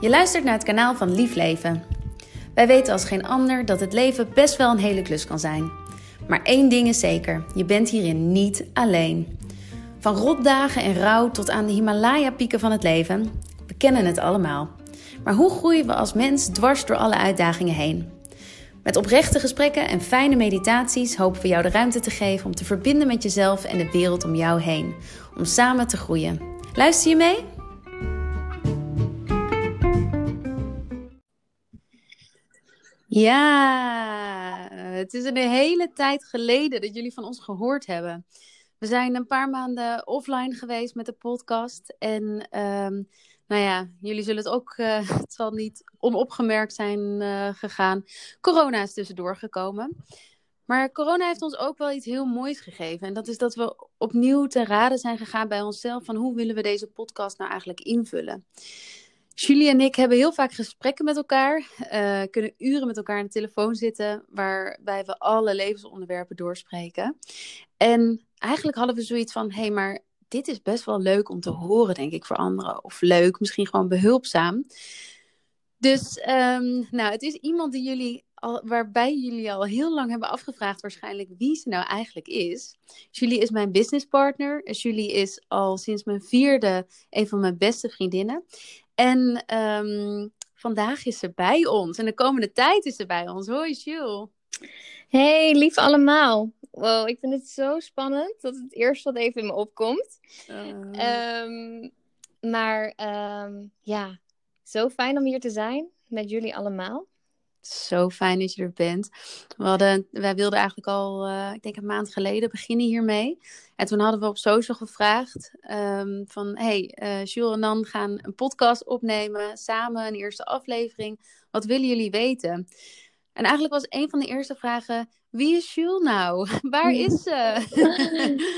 Je luistert naar het kanaal van Lief Leven. Wij weten als geen ander dat het leven best wel een hele klus kan zijn. Maar één ding is zeker: je bent hierin niet alleen. Van rotdagen en rouw tot aan de Himalaya-pieken van het leven, we kennen het allemaal. Maar hoe groeien we als mens dwars door alle uitdagingen heen? Met oprechte gesprekken en fijne meditaties hopen we jou de ruimte te geven om te verbinden met jezelf en de wereld om jou heen. Om samen te groeien. Luister je mee? Ja, het is een hele tijd geleden dat jullie van ons gehoord hebben. We zijn een paar maanden offline geweest met de podcast. En um, nou ja, jullie zullen het ook, uh, het zal niet onopgemerkt zijn uh, gegaan. Corona is tussendoor gekomen. Maar corona heeft ons ook wel iets heel moois gegeven. En dat is dat we opnieuw te raden zijn gegaan bij onszelf van hoe willen we deze podcast nou eigenlijk invullen. Julie en ik hebben heel vaak gesprekken met elkaar. Uh, kunnen uren met elkaar aan de telefoon zitten. Waarbij we alle levensonderwerpen doorspreken. En eigenlijk hadden we zoiets van: hé, hey, maar dit is best wel leuk om te horen, denk ik, voor anderen. Of leuk, misschien gewoon behulpzaam. Dus, um, nou, het is iemand die jullie al, waarbij jullie al heel lang hebben afgevraagd, waarschijnlijk wie ze nou eigenlijk is. Julie is mijn businesspartner. Julie is al sinds mijn vierde een van mijn beste vriendinnen. En um, vandaag is ze bij ons. En de komende tijd is ze bij ons. Hoi, Jules. Hey, lief allemaal. Wow, ik vind het zo spannend dat het eerst wat even in me opkomt. Uh... Um, maar um, ja, zo fijn om hier te zijn met jullie allemaal. Zo fijn dat je er bent. We hadden, wij wilden eigenlijk al, uh, ik denk een maand geleden, beginnen hiermee. En toen hadden we op social gevraagd um, van... hey, uh, Jules en Nan gaan een podcast opnemen, samen een eerste aflevering. Wat willen jullie weten? En eigenlijk was een van de eerste vragen... wie is Jules nou? Waar is ze?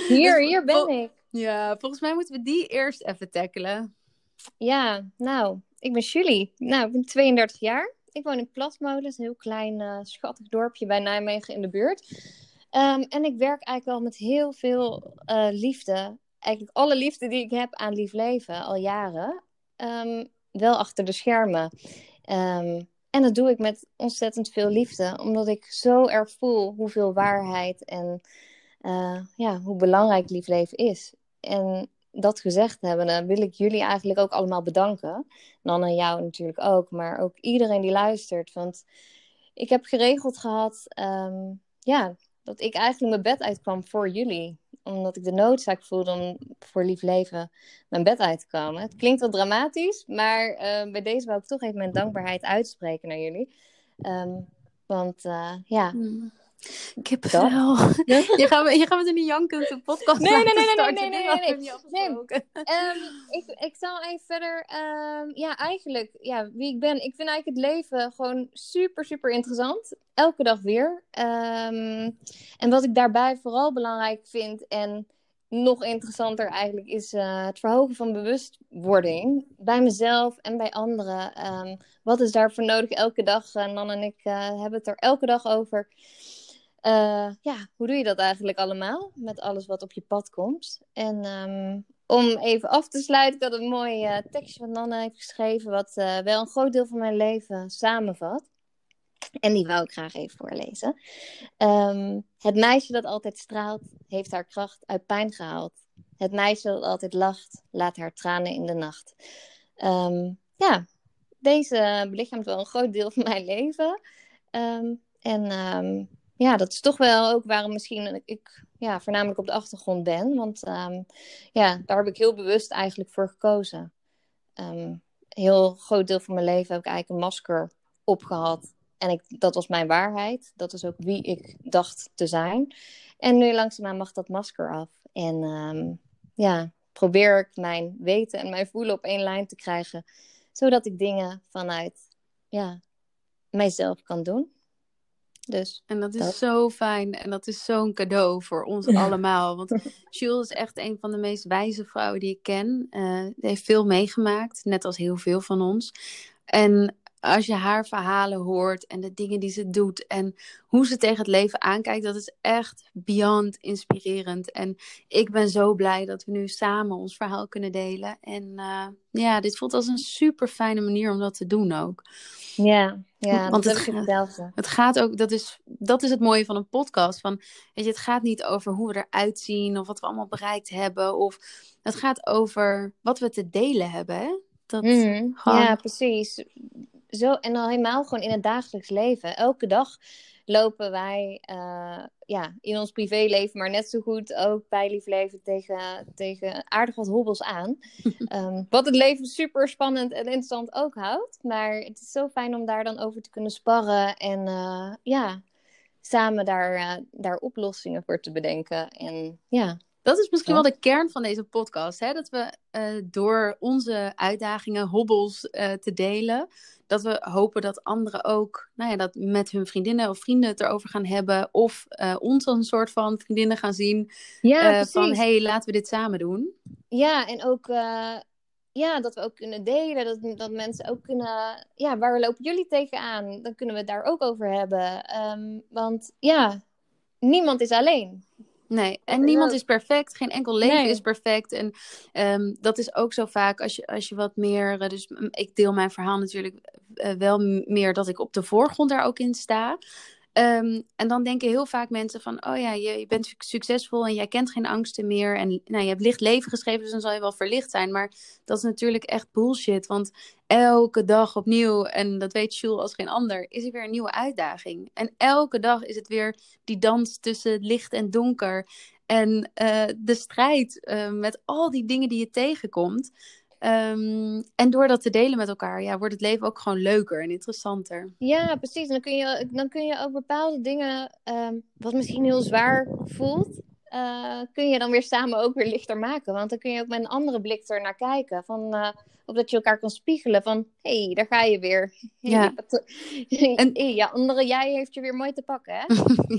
hier, dus, hier ben ik. Ja, volgens mij moeten we die eerst even tackelen. Ja, nou, ik ben Julie. Nou, ik ben 32 jaar. Ik woon in Plasmolen, een heel klein, uh, schattig dorpje bij Nijmegen in de buurt. Um, en ik werk eigenlijk wel met heel veel uh, liefde. Eigenlijk alle liefde die ik heb aan lief leven, al jaren. Um, wel achter de schermen. Um, en dat doe ik met ontzettend veel liefde, omdat ik zo erg voel hoeveel waarheid en uh, ja, hoe belangrijk lief leven is. En dat gezegd hebben, wil ik jullie eigenlijk ook allemaal bedanken. Dan aan jou natuurlijk ook, maar ook iedereen die luistert. Want ik heb geregeld gehad um, ja, dat ik eigenlijk mijn bed uitkwam voor jullie. Omdat ik de noodzaak voelde om voor lief leven mijn bed uit te komen. Het klinkt wel dramatisch, maar uh, bij deze wil ik toch even mijn dankbaarheid uitspreken naar jullie. Um, want uh, ja, mm. Kippenvel. Ja? Je, gaat me, je gaat me er niet jankend podcast nee, nee, nee, nee. Nee, nee, nee. Ehm, ik, ik zal even verder... Um, ja, eigenlijk ja, wie ik ben. Ik vind eigenlijk het leven gewoon super, super interessant. Elke dag weer. Um, en wat ik daarbij vooral belangrijk vind... en nog interessanter eigenlijk is uh, het verhogen van bewustwording bij mezelf en bij anderen. Um, wat is daarvoor nodig elke dag? Uh, Nan en ik uh, hebben het er elke dag over. Uh, ja, hoe doe je dat eigenlijk allemaal met alles wat op je pad komt? En um, om even af te sluiten, ik had een mooi uh, tekstje wat Nanne heeft geschreven, wat uh, wel een groot deel van mijn leven samenvat. En die wou ik graag even voorlezen. Um, het meisje dat altijd straalt, heeft haar kracht uit pijn gehaald. Het meisje dat altijd lacht, laat haar tranen in de nacht. Um, ja, deze belichaamt wel een groot deel van mijn leven. En ja, dat is toch wel ook waarom misschien ik ja, voornamelijk op de achtergrond ben. Want um, ja, daar heb ik heel bewust eigenlijk voor gekozen. Um, heel groot deel van mijn leven heb ik eigenlijk een masker opgehad. En ik, dat was mijn waarheid. Dat is ook wie ik dacht te zijn. En nu langzaamaan mag dat masker af. En um, ja, probeer ik mijn weten en mijn voelen op één lijn te krijgen. Zodat ik dingen vanuit ja, mijzelf kan doen. Dus en dat is zo fijn en dat is zo'n cadeau voor ons allemaal. Want Jules is echt een van de meest wijze vrouwen die ik ken. Uh, heeft veel meegemaakt, net als heel veel van ons. En als je haar verhalen hoort en de dingen die ze doet en hoe ze tegen het leven aankijkt, dat is echt beyond inspirerend. En ik ben zo blij dat we nu samen ons verhaal kunnen delen. En uh, ja, dit voelt als een super fijne manier om dat te doen ook. Ja, ja Want het, hetzelfde. Het gaat ook, dat is, dat is het mooie van een podcast. Van, weet je, het gaat niet over hoe we eruit zien of wat we allemaal bereikt hebben. Of het gaat over wat we te delen hebben. Hè? Dat mhm. Ja, precies. Zo, en al helemaal gewoon in het dagelijks leven. Elke dag lopen wij uh, ja, in ons privéleven, maar net zo goed ook bij lief leven tegen, tegen aardig wat hobbels aan. um, wat het leven super spannend en interessant ook houdt. Maar het is zo fijn om daar dan over te kunnen sparren en uh, ja, samen daar, uh, daar oplossingen voor te bedenken. En ja. Dat is misschien wel de kern van deze podcast. Hè? Dat we uh, door onze uitdagingen, hobbels uh, te delen, dat we hopen dat anderen ook nou ja, dat met hun vriendinnen of vrienden het erover gaan hebben. Of uh, ons een soort van vriendinnen gaan zien. Ja, van hé, hey, laten we dit samen doen. Ja, en ook ja, dat we ook kunnen delen. Dat, dat mensen ook kunnen. Ja, waar lopen jullie tegenaan? Dan kunnen we het daar ook over hebben. Um, want ja, niemand is alleen. Nee, en niemand is perfect. Geen enkel leven is perfect. En um, dat is ook zo vaak als je, als je wat meer. Uh, dus ik deel mijn verhaal natuurlijk uh, wel meer dat ik op de voorgrond daar ook in sta. Um, en dan denken heel vaak mensen van, oh ja, je, je, bent succesvol en jij kent geen angsten meer. En nou, je hebt licht leven geschreven, dus dan zal je wel verlicht zijn. Maar dat is natuurlijk echt bullshit. Want elke dag opnieuw, en dat weet Jules als geen ander, is er weer een nieuwe uitdaging. En elke dag is het weer die dans tussen licht en donker. En uh, de strijd uh, met al die dingen die je tegenkomt. Um, en door dat te delen met elkaar, ja, wordt het leven ook gewoon leuker en interessanter. Ja, precies. Dan kun je, dan kun je ook bepaalde dingen, um, wat misschien heel zwaar voelt, uh, kun je dan weer samen ook weer lichter maken. Want dan kun je ook met een andere blik er naar kijken. Van, of dat je elkaar kan spiegelen van, hé, hey, daar ga je weer. Ja. en hey, ja, andere jij heeft je weer mooi te pakken, hè?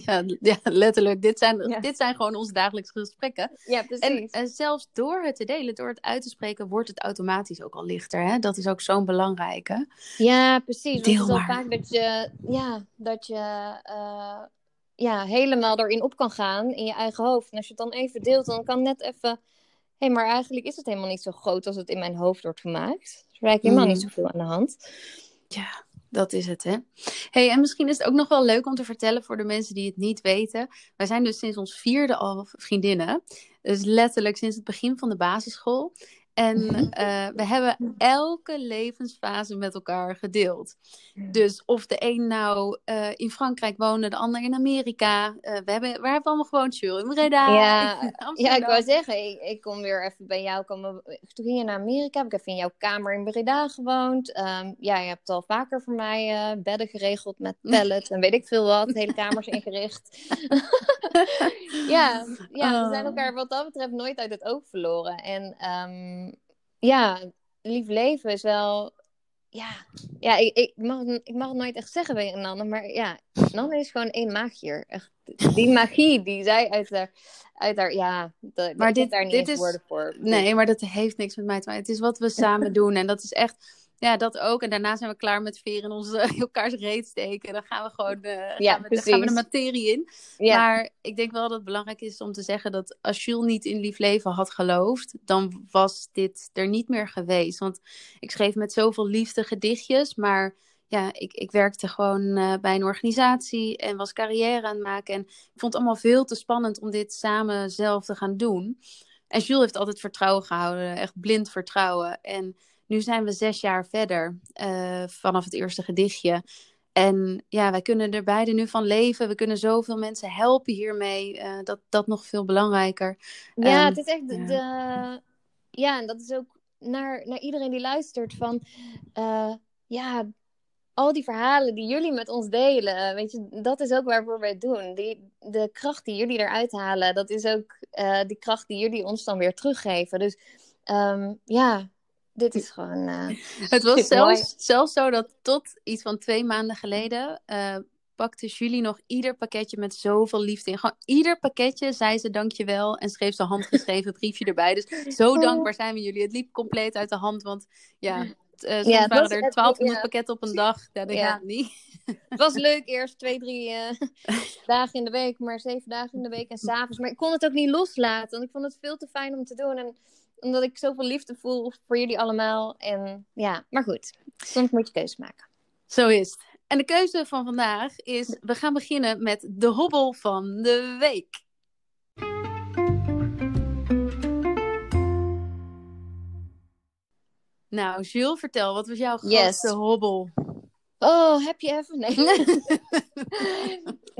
ja, ja, letterlijk. Dit zijn, dit zijn gewoon onze dagelijkse gesprekken. Ja, precies. En, en, zelfs door het te delen, door het uit te spreken, wordt het automatisch ook al lichter, hè? Dat is ook zo'n belangrijke. Ja, precies. Want het is wel vaak dat je, ja, dat je... Uh, ja, helemaal erin op kan gaan in je eigen hoofd. En als je het dan even deelt, dan kan net even... Hé, hey, maar eigenlijk is het helemaal niet zo groot als het in mijn hoofd wordt gemaakt. Er is helemaal niet mm. zoveel aan de hand. Ja, dat is het, hè. hey, en misschien is het ook nog wel leuk om te vertellen voor de mensen die het niet weten. Wij zijn dus sinds ons vierde al vriendinnen. Dus letterlijk sinds het begin van de basisschool. En uh, we hebben elke levensfase met elkaar gedeeld. Dus of de een nou uh, in Frankrijk woonde, de ander in Amerika. Uh, we, hebben, we hebben allemaal gewoon chill in Breda. Ja, ja ik wou zeggen, ik, ik, kom weer even bij jou. Komen, toen ging je naar Amerika, heb ik even in jouw kamer in Breda gewoond. Um, ja, je hebt al vaker voor mij bedden geregeld met pallets en weet ik veel wat. Hele kamers ingericht. ja, ja, we zijn oh. elkaar wat dat betreft nooit uit het oog verloren. En um, ja, lief leven is wel. Ja, ja ik, ik, mag, ik mag het nooit echt zeggen bij een ander, maar ja, Nanne is gewoon één magier. Echt, die magie die zij uit haar, uit haar ja, maar dit, daar niet dit is, woorden voor. Nee, maar dat heeft niks met mij te maken. Het is wat we samen doen en dat is echt ja, dat ook. En daarna zijn we klaar met veren in onze elkaars reet steken. Dan gaan we gewoon uh, ja, gaan we, gaan we de materie in. Ja. Maar ik denk wel dat het belangrijk is om te zeggen dat als Jules niet in lief leven had geloofd, dan was dit er niet meer geweest. Want ik schreef met zoveel liefde gedichtjes, maar ja, ik, ik werkte gewoon uh, bij een organisatie en was carrière aan het maken. En ik vond het allemaal veel te spannend om dit samen zelf te gaan doen. En Jules heeft altijd vertrouwen gehouden, echt blind vertrouwen. En nu zijn we zes jaar verder uh, vanaf het eerste gedichtje. En ja, wij kunnen er beide nu van leven. We kunnen zoveel mensen helpen hiermee. Uh, dat, dat nog veel belangrijker. Ja, um, het is echt de, ja. ja, en dat is ook naar, naar iedereen die luistert van... Uh, ja, al die verhalen die jullie met ons delen, weet je, dat is ook waarvoor wij het doen. Die, de kracht die jullie eruit halen, dat is ook uh, die kracht die jullie ons dan weer teruggeven. Dus um, ja, dit is gewoon. Uh, het was zelfs, zelfs zo dat tot iets van twee maanden geleden. Uh, pakte Julie nog ieder pakketje met zoveel liefde in. Gewoon ieder pakketje zei ze dankjewel en schreef ze handgeschreven briefje erbij. Dus zo oh. dankbaar zijn we jullie. Het liep compleet uit de hand, want ja, Uh, soms ja, waren er 1200 pakketten op een dag. Ja, dat gaat niet. Het was leuk eerst twee, drie uh, dagen in de week, maar zeven dagen in de week en s'avonds. Maar ik kon het ook niet loslaten, want ik vond het veel te fijn om te doen. En omdat ik zoveel liefde voel voor jullie allemaal. En ja, maar goed, soms moet je keuze maken. Zo is het. En de keuze van vandaag is: we gaan beginnen met de hobbel van de week. Nou, Jules, vertel, wat was jouw grootste hobbel? Oh, heb je even? Nee.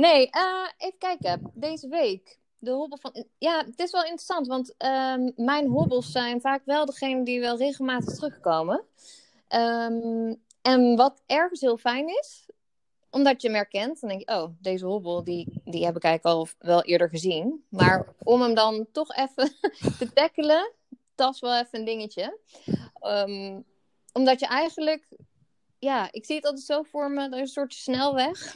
nee, uh, even kijken. Deze week. De hobbel van. Ja, het is wel interessant, want uh, mijn hobbels zijn vaak wel degene die wel regelmatig terugkomen. Um, en wat ergens heel fijn is, omdat je hem herkent, dan denk je, oh, deze hobbel, die, die heb ik eigenlijk al wel eerder gezien. Maar om hem dan toch even te tackelen, dat is wel even een dingetje. Ehm, omdat je eigenlijk, ja, ik zie het altijd zo voor me, is een soort snelweg.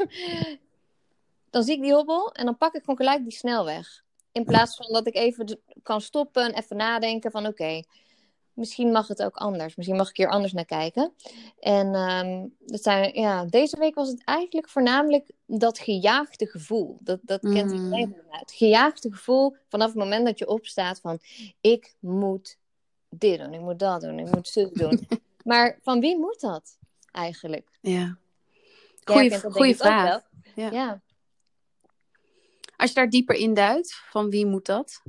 Dan zie ik die hobbel en dan pak ik gewoon gelijk die snelweg. In plaats van dat ik even kan stoppen en even nadenken van oké, misschien mag het ook anders. Misschien mag ik hier anders naar kijken. En um, dat zijn, ja, deze week was het eigenlijk voornamelijk dat gejaagde gevoel. Dat, dat kent mm. iedereen Het gejaagde gevoel vanaf het moment dat je opstaat van... ik moet dit doen, ik moet dat doen, ik moet zo doen. maar van wie moet dat eigenlijk? Ja. Goeie, goeie vraag. Ja. ja. Als je daar dieper in duidt, van wie moet dat?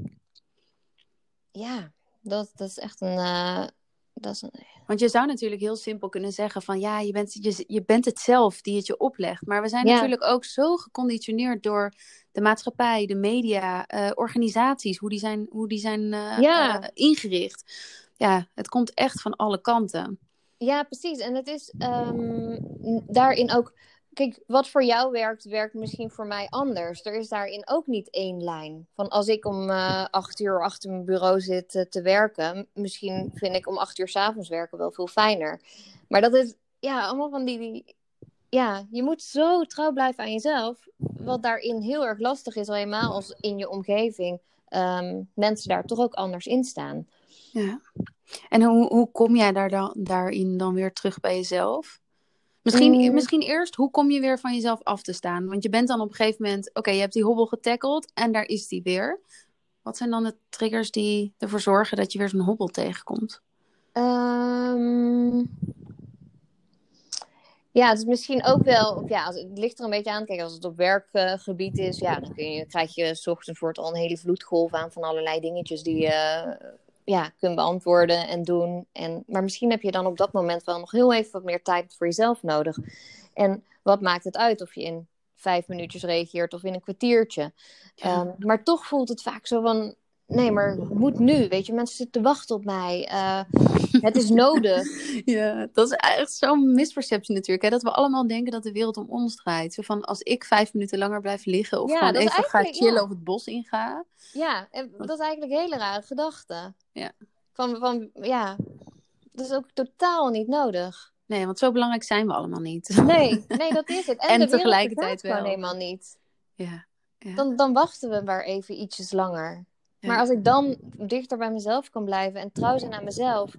Ja, dat, dat is echt een, uh, dat is een... Want je zou natuurlijk heel simpel kunnen zeggen van ja, je bent, je, je bent het zelf die het je oplegt. Maar we zijn natuurlijk ook zo geconditioneerd door de maatschappij, de media, uh, organisaties, hoe die zijn, hoe die zijn uh, ja. ingericht. Ja, het komt echt van alle kanten. Ja, precies. En het is um, daarin ook kijk, wat voor jou werkt, werkt misschien voor mij anders. Er is daarin ook niet één lijn. Van als ik om uh, acht uur achter mijn bureau zit uh, te werken, misschien vind ik om acht uur s'avonds werken wel veel fijner. Maar dat is, ja, allemaal van die, die, ja, je moet zo trouw blijven aan jezelf. Wat daarin heel erg lastig is, al helemaal als in je omgeving um, mensen daar toch ook anders in staan. Ja. En hoe, hoe kom jij daar dan, daarin dan weer terug bij jezelf? Misschien, mm. misschien eerst, hoe kom je weer van jezelf af te staan? Want je bent dan op een gegeven moment, oké, je hebt die hobbel getackeld en daar is die weer. Wat zijn dan de triggers die ervoor zorgen dat je weer zo'n hobbel tegenkomt? Um, ja, het is misschien ook wel, ja, het ligt er een beetje aan. Kijk, als het op werkgebied is, ja, dan kun je, krijg je s ochtends wordt al een hele vloedgolf aan van allerlei dingetjes die je ja, kunt beantwoorden en doen. En, maar misschien heb je dan op dat moment wel nog heel even wat meer tijd voor jezelf nodig. En wat maakt het uit of je in vijf minuutjes reageert of in een kwartiertje? Ehm, maar toch voelt het vaak zo van, nee, maar het moet nu. Weet je, mensen zitten te wachten op mij. Uh, het is nodig. ja, dat is echt zo'n misperceptie natuurlijk. Hè? Dat we allemaal denken dat de wereld om ons draait. Zo van als ik vijf minuten langer blijf liggen of gewoon even ga chillen of het bos inga. Ja, en dat is eigenlijk een hele rare gedachte. Ja. Van, van, ja, dat is ook totaal niet nodig. Nee, want zo belangrijk zijn we allemaal niet. Nee, nee dat is het. En, tegelijkertijd wel. helemaal niet. Ja. ja. Dan, dan wachten we maar even ietsjes langer. Maar als ik dan dichter bij mezelf kan blijven en trouw zijn aan mezelf,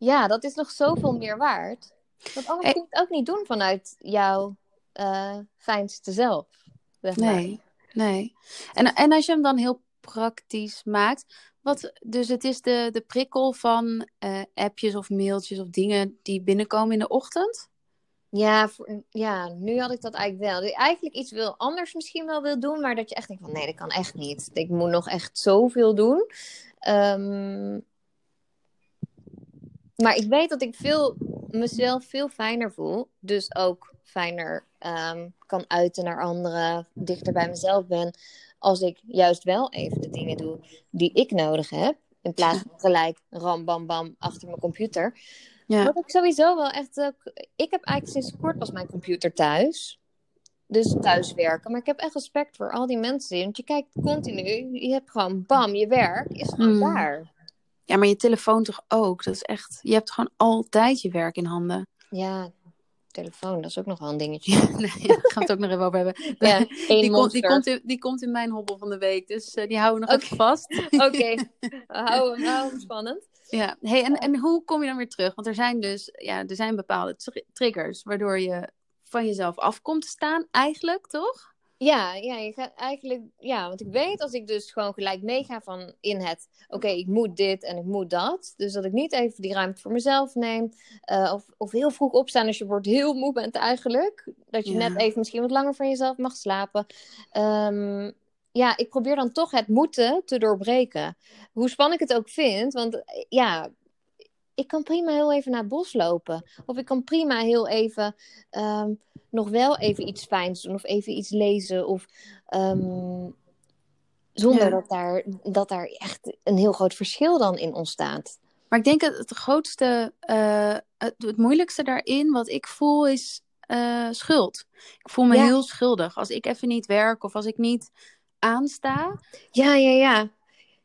ja, dat is nog zoveel meer waard. Want anders kun je het ook niet doen vanuit jouw uh, fijnste zelf. nee, nee. En, en als je hem dan heel praktisch maakt, wat, dus het is de, de prikkel van uh, appjes of mailtjes of dingen die binnenkomen in de ochtend? Ja, voor, ja, nu had ik dat eigenlijk wel. Eigenlijk iets wil anders misschien wel wil doen, maar dat je echt denkt van nee, dat kan echt niet. Ik moet nog echt zoveel doen. Um, maar ik weet dat ik veel, mezelf veel fijner voel. Dus ook fijner um, kan uiten naar anderen, dichter bij mezelf ben. Als ik juist wel even de dingen doe die ik nodig heb. In plaats van gelijk ram bam bam achter mijn computer. Ja. Wat ik sowieso wel echt ook. Ik heb eigenlijk sinds kort pas mijn computer thuis. Dus thuiswerken. Maar ik heb echt respect voor al die mensen. Want je kijkt continu. Je hebt gewoon bam, je werk is gewoon hmm. daar. Ja, maar je telefoon toch ook? Dat is echt. Je hebt gewoon altijd je werk in handen. Ja, telefoon, dat is ook nog wel een dingetje. nee, daar gaan we het ook nog even over hebben. Ja, die, komt, die, komt in, die komt in mijn hobbel van de week, dus uh, die houden we nog even vast. Oké, okay. houden, hem spannend. Ja, hey, en, en hoe kom je dan weer terug? Want er zijn dus ja, er zijn bepaalde triggers waardoor je van jezelf af komt te staan, eigenlijk, toch? Ja, ja, je gaat eigenlijk, ja, want ik weet als ik dus gewoon gelijk meega van in het, oké, ik moet dit en ik moet dat. Dus dat ik niet even die ruimte voor mezelf neem. Uh, of, of heel vroeg opstaan als je wordt heel moe bent eigenlijk. Dat je net even misschien wat langer van jezelf mag slapen. Um, ja, ik probeer dan toch het moeten te doorbreken. Hoe spannend ik het ook vind, want eh, ja, ik kan prima heel even naar het bos lopen. Of ik kan prima heel even um, nog wel even iets fijns doen. Of even iets lezen. Of um, zonder dat, daar, dat daar echt een heel groot verschil dan in ontstaat. Maar ik denk dat het grootste, uh, het, het, moeilijkste daarin, wat ik voel, is uh, schuld. Ik voel me heel schuldig. Als ik even niet werk of als ik niet aansta. Ja, ja, ja.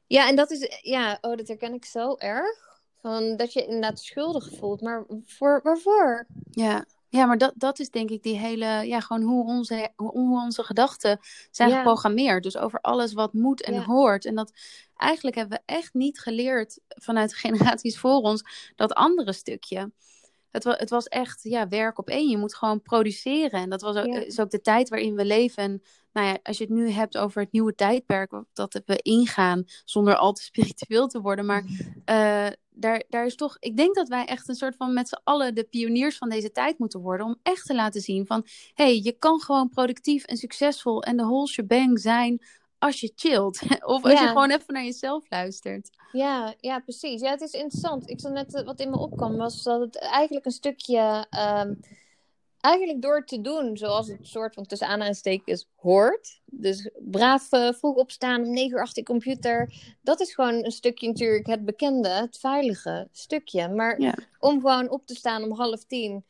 Ja, en dat is, ja, oh, dat herken ik zo erg. Van dat je inderdaad schuldig voelt. Maar voor, waarvoor? Ja, ja maar dat, dat is denk ik die hele, ja, gewoon hoe onze, hoe onze gedachten zijn geprogrammeerd. Dus over alles wat moet en hoort. En dat eigenlijk hebben we echt niet geleerd vanuit de generaties voor ons dat andere stukje. Het, was, het was echt ja, werk op één. Je moet gewoon produceren. En dat was ook, is ook de tijd waarin we leven. En nou ja, als je het nu hebt over het nieuwe tijdperk dat we ingaan, zonder al te spiritueel te worden. Maar uh, daar, daar is toch, ik denk dat wij echt een soort van met z'n allen de pioniers van deze tijd moeten worden. Om echt te laten zien van, hé, hey, je kan gewoon productief en succesvol en de whole shebang zijn als je chillt. of als je gewoon even naar jezelf luistert. Ja, ja, precies. Ja, het is interessant. Ik zat net, eh, wat in me opkwam, was dat het eigenlijk een stukje... Um, eigenlijk door te doen zoals het soort van tussen aanhalingstekens hoort. Dus braaf uh, vroeg opstaan, om negen uur achter de computer. Dat is gewoon een stukje natuurlijk het bekende, het veilige stukje. Maar om gewoon op te staan om half tien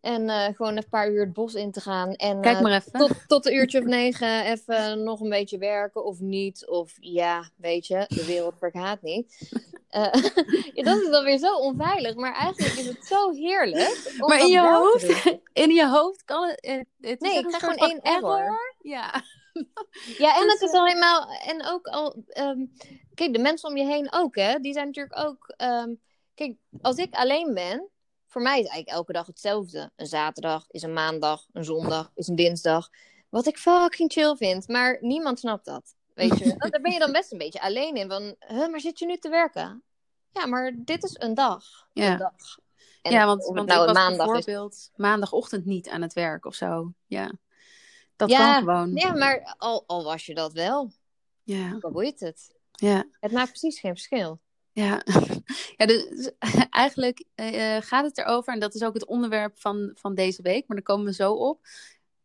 en uh, gewoon een paar uur het bos in te gaan. En, Kijk maar even. Tot, tot een uurtje of negen even nog een beetje werken of niet. Of ja, weet je, de wereld vergaat niet. Uh, ja, dat is dan weer zo onveilig. Maar eigenlijk is het zo heerlijk. maar in je, hoofd, in je hoofd kan het... het nee, ik zeg gewoon één error. Ja. ja, en het is al helemaal... En ook al... Um, kijk, de mensen om je heen ook, hè. Die zijn natuurlijk ook... Um, kijk, als ik alleen ben voor mij is eigenlijk elke dag hetzelfde. Een zaterdag is een maandag, een zondag is een dinsdag. Wat ik fucking chill vind, maar niemand snapt dat. Weet je, daar ben je dan best een beetje alleen in. Van, huh, maar zit je nu te werken? Ja, maar dit is een dag. Ja. Een dag. ja, want, want nou ik was maandag bijvoorbeeld is... maandagochtend niet aan het werk of zo. Ja, dat ja, kan gewoon. Ja, maar al, al was je dat wel. Ja. Hoe boeit het? Ja. Het maakt precies geen verschil. Ja, ja dus eigenlijk uh, gaat het erover, en dat is ook het onderwerp van, van deze week, maar daar komen we zo op.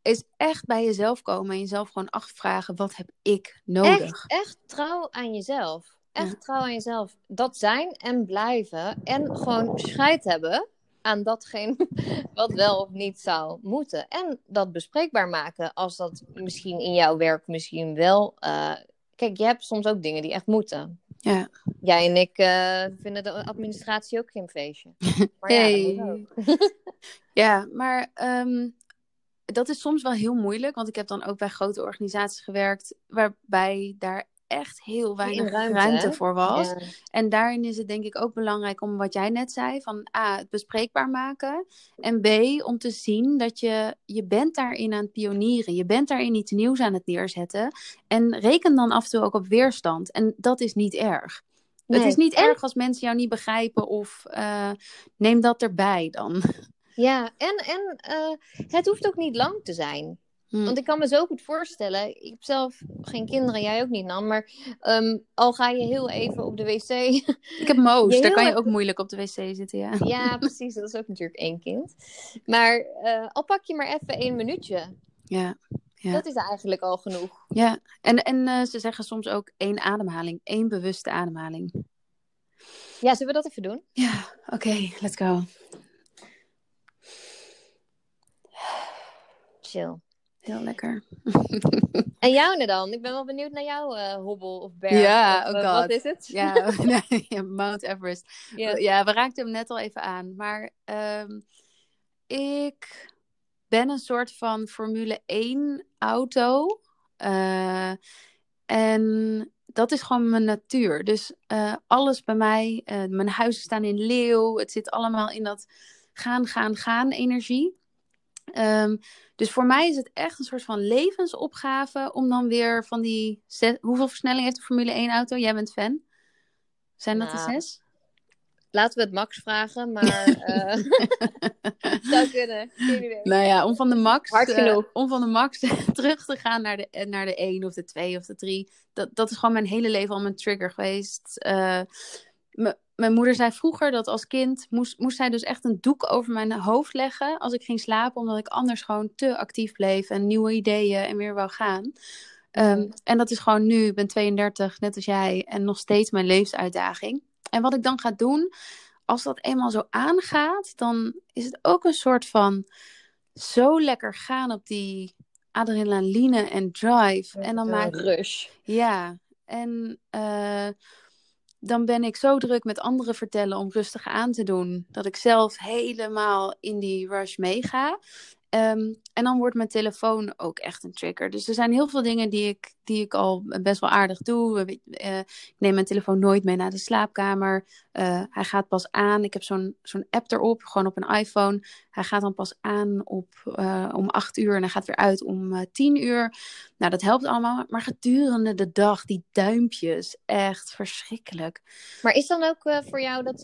Is echt bij jezelf komen en jezelf gewoon afvragen: wat heb ik nodig? Echt, echt trouw aan jezelf. Echt trouw aan jezelf. Dat zijn en blijven. En gewoon scheid hebben aan datgene wat wel of niet zou moeten. En dat bespreekbaar maken als dat misschien in jouw werk misschien wel. Uh, kijk, je hebt soms ook dingen die echt moeten. Ja. Jij en ik uh, vinden de administratie ook geen feestje. Maar hey. ja, ja, maar um, dat is soms wel heel moeilijk. Want ik heb dan ook bij grote organisaties gewerkt. Waarbij daar echt heel weinig ruimte, voor was. En daarin is het denk ik ook belangrijk om wat jij net zei, van A, het bespreekbaar maken. En B, om te zien dat je, je bent daarin aan het pionieren. Je bent daarin iets nieuws aan het neerzetten. En reken dan af en toe ook op weerstand. En dat is niet erg. Het is niet erg als mensen jou niet begrijpen of uh, neem dat erbij dan. Ja, en, en uh, het hoeft ook niet lang te zijn. Hmm. Want ik kan me zo goed voorstellen, ik heb zelf geen kinderen, jij ook niet, Nan, maar um, al ga je heel even op de wc. Ik heb Moos, daar kan je ook moeilijk op de wc zitten, ja. Ja, precies, dat is ook natuurlijk één kind. Maar uh, al pak je maar even één minuutje. Ja. Ja. Dat is eigenlijk al genoeg. Ja, en, en uh, ze zeggen soms ook één ademhaling, één bewuste ademhaling. Ja, zullen we dat even doen? Ja, oké, okay, let's go. Chill. Heel lekker. en jou dan? Ik ben wel benieuwd naar jouw uh, hobbel of berg. Ja, of, oh uh, wat is het? Ja, Mount Everest. Ja, we raakten hem net al even aan. Maar um, ik ben een soort van Formule 1 auto. Uh, en dat is gewoon mijn natuur. Dus uh, alles bij mij, mijn huizen staan in leeuw. Het zit allemaal in dat gaan, gaan, gaan energie. Um, dus voor mij is het echt een soort van levensopgave om dan weer van die... Hoeveel versnelling heeft de Formule 1 auto? Jij bent fan. Zijn dat nou, de zes? Laten we het Max vragen, maar uh, zou kunnen. Geen idee. Nou ja, om van de Max, Hard uh, genoeg. om van de Max terug te gaan naar de, naar de 1 of de 2 of de 3. Dat, dat is gewoon mijn hele leven al mijn trigger geweest. Uh, mijn moeder zei vroeger dat als kind moest, moest zij dus echt een doek over mijn hoofd leggen als ik ging slapen, omdat ik anders gewoon te actief bleef en nieuwe ideeën en weer wou gaan. Um, en dat is gewoon nu, ik ben 32, net als jij, en nog steeds mijn levensuitdaging. En wat ik dan ga doen, als dat eenmaal zo aangaat, dan is het ook een soort van zo lekker gaan op die adrenaline en drive. En dan maak rush. Ja, en uh, dan ben ik zo druk met anderen vertellen om rustig aan te doen, dat ik zelf helemaal in die rush meega. Um, en dan wordt mijn telefoon ook echt een trigger. Dus er zijn heel veel dingen die ik, die ik al best wel aardig doe. Uh, ik neem mijn telefoon nooit mee naar de slaapkamer. Uh, hij gaat pas aan. Ik heb zo'n zo'n app erop, gewoon op een iPhone. Hij gaat dan pas aan op, uh, om acht uur en hij gaat weer uit om tien uur. Nou, dat helpt allemaal. Maar gedurende de dag, die duimpjes, echt verschrikkelijk. Maar is dan ook voor jou dat...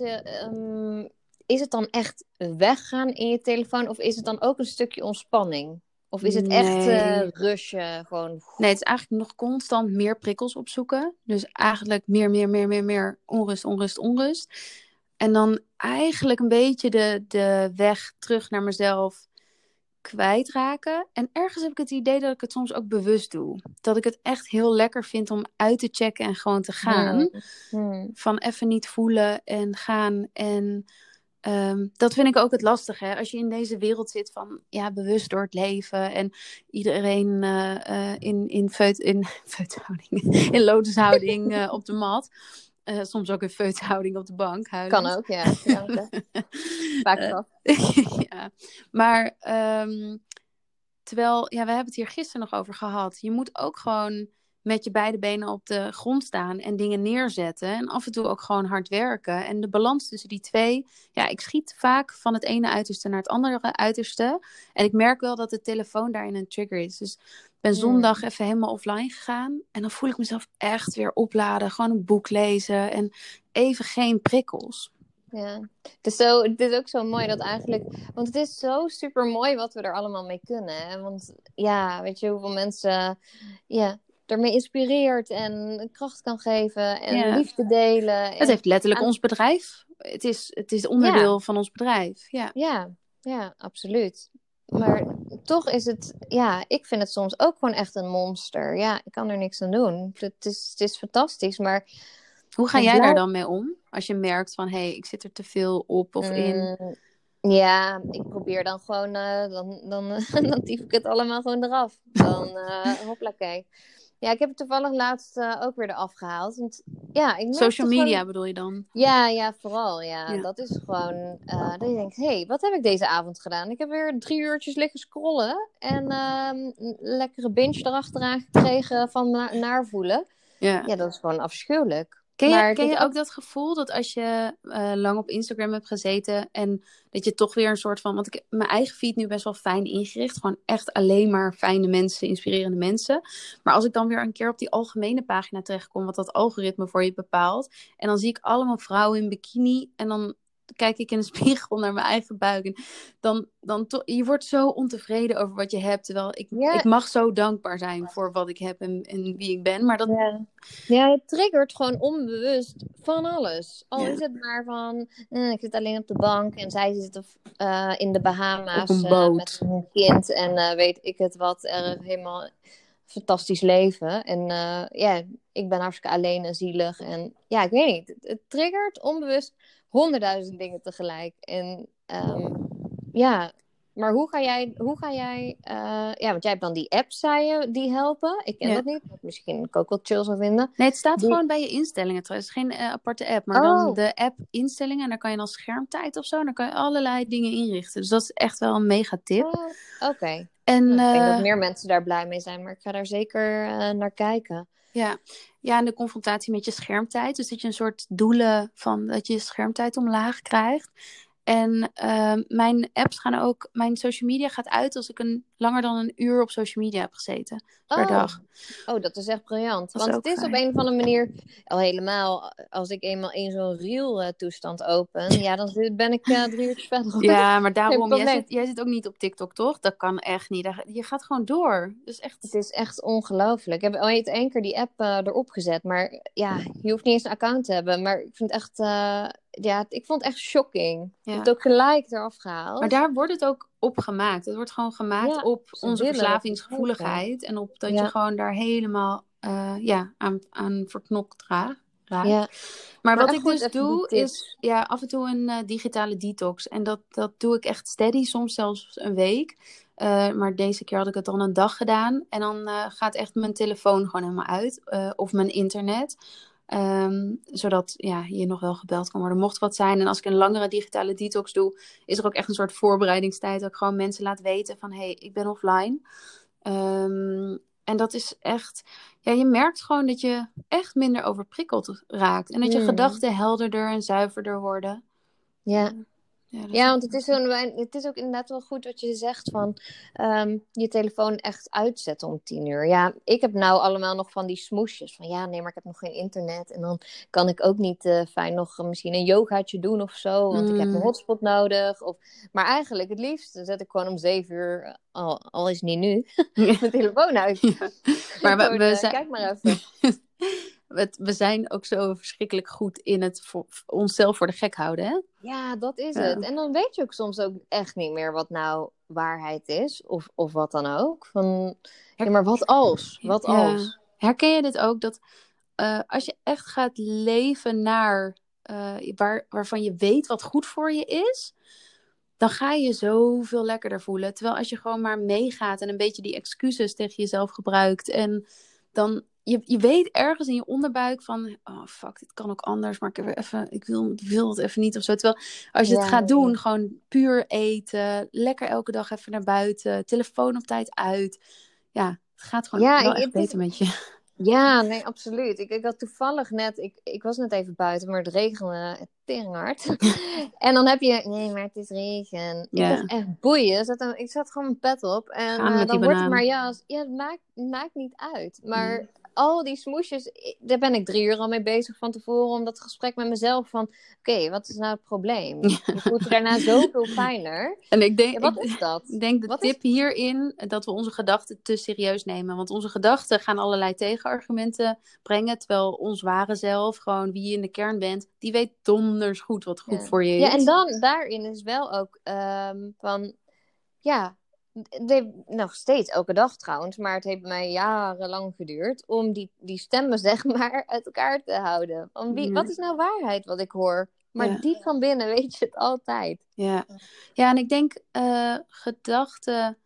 Um is het dan echt weggaan in je telefoon of is het dan ook een stukje ontspanning? Of is het nee. echt uh, rushen? Gewoon... Nee, het is eigenlijk nog constant meer prikkels opzoeken. Dus eigenlijk meer, meer, meer, meer, meer onrust, onrust, onrust. En dan eigenlijk een beetje de, de weg terug naar mezelf kwijtraken. En ergens heb ik het idee dat ik het soms ook bewust doe. Dat ik het echt heel lekker vind om uit te checken en gewoon te gaan. Hmm. Hmm. Van even niet voelen en gaan en Um, dat vind ik ook het lastige. Hè? Als je in deze wereld zit van ja, bewust door het leven en iedereen uh, uh, in, in, feut, in feuthouding, in lotushouding uh, op de mat. soms ook in feuthouding op de bank. Huilend. Kan ook, ja. Vaak wel. ja. Maar um, terwijl, ja, we hebben het hier gisteren nog over gehad. Je moet ook gewoon met je beide benen op de grond staan en dingen neerzetten. En af en toe ook gewoon hard werken. En de balans tussen die twee. Ja, ik schiet vaak van het ene uiterste naar het andere uiterste. En ik merk wel dat de telefoon daarin een trigger is. Dus ik ben zondag even helemaal offline gegaan. En dan voel ik mezelf echt weer opladen. Gewoon een boek lezen. En even geen prikkels. Ja, het is, zo, het is ook zo mooi dat eigenlijk. Want het is zo super mooi wat we er allemaal mee kunnen. Hè? Want ja, weet je hoeveel mensen. Ja, ermee inspireert en kracht kan geven en ja. liefde delen. Het heeft letterlijk aan... ons bedrijf. Het is, het is onderdeel ja. van ons bedrijf. Ja. ja, ja, absoluut. Maar toch is het, ja, ik vind het soms ook gewoon echt een monster. Ja, ik kan er niks aan doen. Het is, het is fantastisch, maar. Hoe ga jij daar dan mee om? Als je merkt van, hé, hey, ik zit er te veel op of in. Mm, ja, ik probeer dan gewoon, uh, dan, dan, dan tief ik het allemaal gewoon eraf. Dan, uh, hoppakee. Ja, ik heb het toevallig laatst uh, ook weer eraf gehaald. Want, ja, ik Social media gewoon... bedoel je dan? Ja, ja vooral. Ja. ja. Dat is gewoon uh, dat je denkt, hé, hey, wat heb ik deze avond gedaan? Ik heb weer drie uurtjes liggen scrollen. En uh, een lekkere binge erachteraan gekregen van na naar voelen. Ja. ja, dat is gewoon afschuwelijk. Ken je, maar ken je ook dat gevoel dat als je uh, lang op Instagram hebt gezeten en dat je toch weer een soort van. Want ik heb mijn eigen feed nu best wel fijn ingericht. Gewoon echt alleen maar fijne mensen, inspirerende mensen. Maar als ik dan weer een keer op die algemene pagina terechtkom, wat dat algoritme voor je bepaalt. En dan zie ik allemaal vrouwen in bikini. En dan kijk ik in de spiegel naar mijn eigen buik. En dan, dan to- je wordt zo ontevreden over wat je hebt. Terwijl ik, Ja. ik mag zo dankbaar zijn voor wat ik heb en, en wie ik ben. Maar dat, Ja. ja, het triggert gewoon onbewust van alles. Al Ja. is het maar van, eh, ik zit alleen op de bank en zij zitten eh, in de Bahama's een eh, met een kind en weet ik het wat, er helemaal fantastisch leven. En ja, ik ben hartstikke alleen en zielig. En ja, ik weet niet, het, het triggert onbewust honderdduizend dingen tegelijk. En ehm, ja, maar hoe ga jij, hoe ga jij eh, ja, want jij hebt dan die apps, zei je, die helpen. Ik ken Ja. dat niet, wat misschien ik ook wel chill zou vinden. Nee, het staat Die- gewoon bij je instellingen trouwens. Geen eh, aparte app, maar Oh. dan de app instellingen. En daar kan je dan schermtijd of zo. En dan kan je allerlei dingen inrichten. Dus dat is echt wel een mega tip. Oh, Oké, En Nou, ik denk eh, dat meer mensen daar blij mee zijn, maar ik ga daar zeker eh, naar kijken. Ja. ja, en de confrontatie met je schermtijd. Dus dat je een soort doelen van dat je schermtijd omlaag krijgt. En ehm, mijn apps gaan ook, mijn social media gaat uit als ik een langer dan een uur op social media heb gezeten per Oh. dag. Oh, dat is echt briljant. Dat Want het is op een of andere manier, al helemaal, als ik eenmaal in zo'n reel eh, toestand open, ja, dan ben ik eh, drie uurtjes verder. Ja, maar daarom, jij zit, jij zit ook niet op TikTok, toch? Dat kan echt niet. Je gaat gewoon door. Dus echt. Het is echt ongelooflijk. Ik heb ooit één keer die app eh, erop gezet, maar ja, je hoeft niet eens een account te hebben. Maar ik vind het echt, eh, ja, ik vond het echt shocking. Ik Ja. heb het ook gelijk eraf gehaald. Maar daar wordt het ook op gemaakt. Het wordt gewoon gemaakt Ja, op ze onze willen verslavingsgevoeligheid. En op dat Ja. je gewoon daar helemaal eh, ja, aan, aan verknokt ra- raakt. Ja. Maar, Maar wat ik dus doe, is ja, af en toe een eh, digitale detox. En dat, dat doe ik echt steady, soms zelfs een week. Eh, maar deze keer had ik het dan een dag gedaan. En dan gaat echt mijn telefoon gewoon helemaal uit. of mijn internet. Ehm, zodat ja, je nog wel gebeld kan worden, mocht wat zijn. En als ik een langere digitale detox doe, is er ook echt een soort voorbereidingstijd. Dat ik gewoon mensen laat weten van, hé, hey, ik ben offline. Ehm, en dat is echt, ja, je merkt gewoon dat je echt minder overprikkeld raakt. En dat je Mm. gedachten helderder en zuiverder worden. Ja. Ja, want het is, zo'n, het is ook inderdaad wel goed wat je zegt van ehm, je telefoon echt uitzetten om tien uur. Ja, ik heb nou allemaal nog van die smoesjes van ja, nee, maar ik heb nog geen internet. En dan kan ik ook niet eh, fijn nog misschien een yogaatje doen of zo, want ik heb een Mm. hotspot nodig. Of, maar eigenlijk het liefst zet ik gewoon om zeven uur, al, al is het niet nu, mijn telefoon uit. Ja. Maar we- we eh, zijn- Kijk maar even. Het- we zijn ook zo verschrikkelijk goed in het voor, onszelf voor de gek houden, hè? Ja, dat is Ja. het. En dan weet je ook soms ook echt niet meer wat nou waarheid is. Of, of wat dan ook. Van, ja, maar wat als? Wat Ja. als? Herken je dit ook? Dat eh, als je echt gaat leven naar eh, waar, waarvan je weet wat goed voor je is, dan ga je zoveel lekkerder voelen. Terwijl als je gewoon maar meegaat en een beetje die excuses tegen jezelf gebruikt en dan. Je, je weet ergens in je onderbuik van, oh fuck, dit kan ook anders, maar ik, heb even, ik wil, wil het even niet of zo. Terwijl als je het gaat doen, ja. gewoon puur eten, lekker elke dag even naar buiten, telefoon op tijd uit. Ja, het gaat gewoon Ja, wel ik- echt beter met je. Ja, nee, absoluut. Ik, ik had toevallig net, ik, ik was net even buiten, maar het regende teringhard. en dan heb je, nee, maar het is regen. Ja. Echt boeien. Ik zat, ik zat gewoon mijn pet op. En eh, dan wordt het maar jas. Ja, het maakt, maakt niet uit. Maar Mm. Al die smoesjes, ik- daar ben ik drie uur al mee bezig van tevoren. Om dat gesprek met mezelf van, oké, wat is nou het probleem? Voelt je daarna zoveel fijner. En ik denk, Ja, wat ik, is dat? ik denk de Wat is- tip hierin dat we onze gedachten te serieus nemen. Want onze gedachten gaan allerlei tegenargumenten brengen. Terwijl ons ware zelf, gewoon wie je in de kern bent, die weet donders goed wat goed Ja. voor je is. Ja, en dan daarin is wel ook ehm, van, ja, het heeft nog steeds elke dag trouwens, maar het heeft mij jarenlang geduurd om die, die stemmen zeg maar uit elkaar te houden. Van wie, Ja. Wat is nou waarheid wat ik hoor? Maar Ja. diep van binnen weet je het altijd. Ja, ja en ik denk eh, gedachten,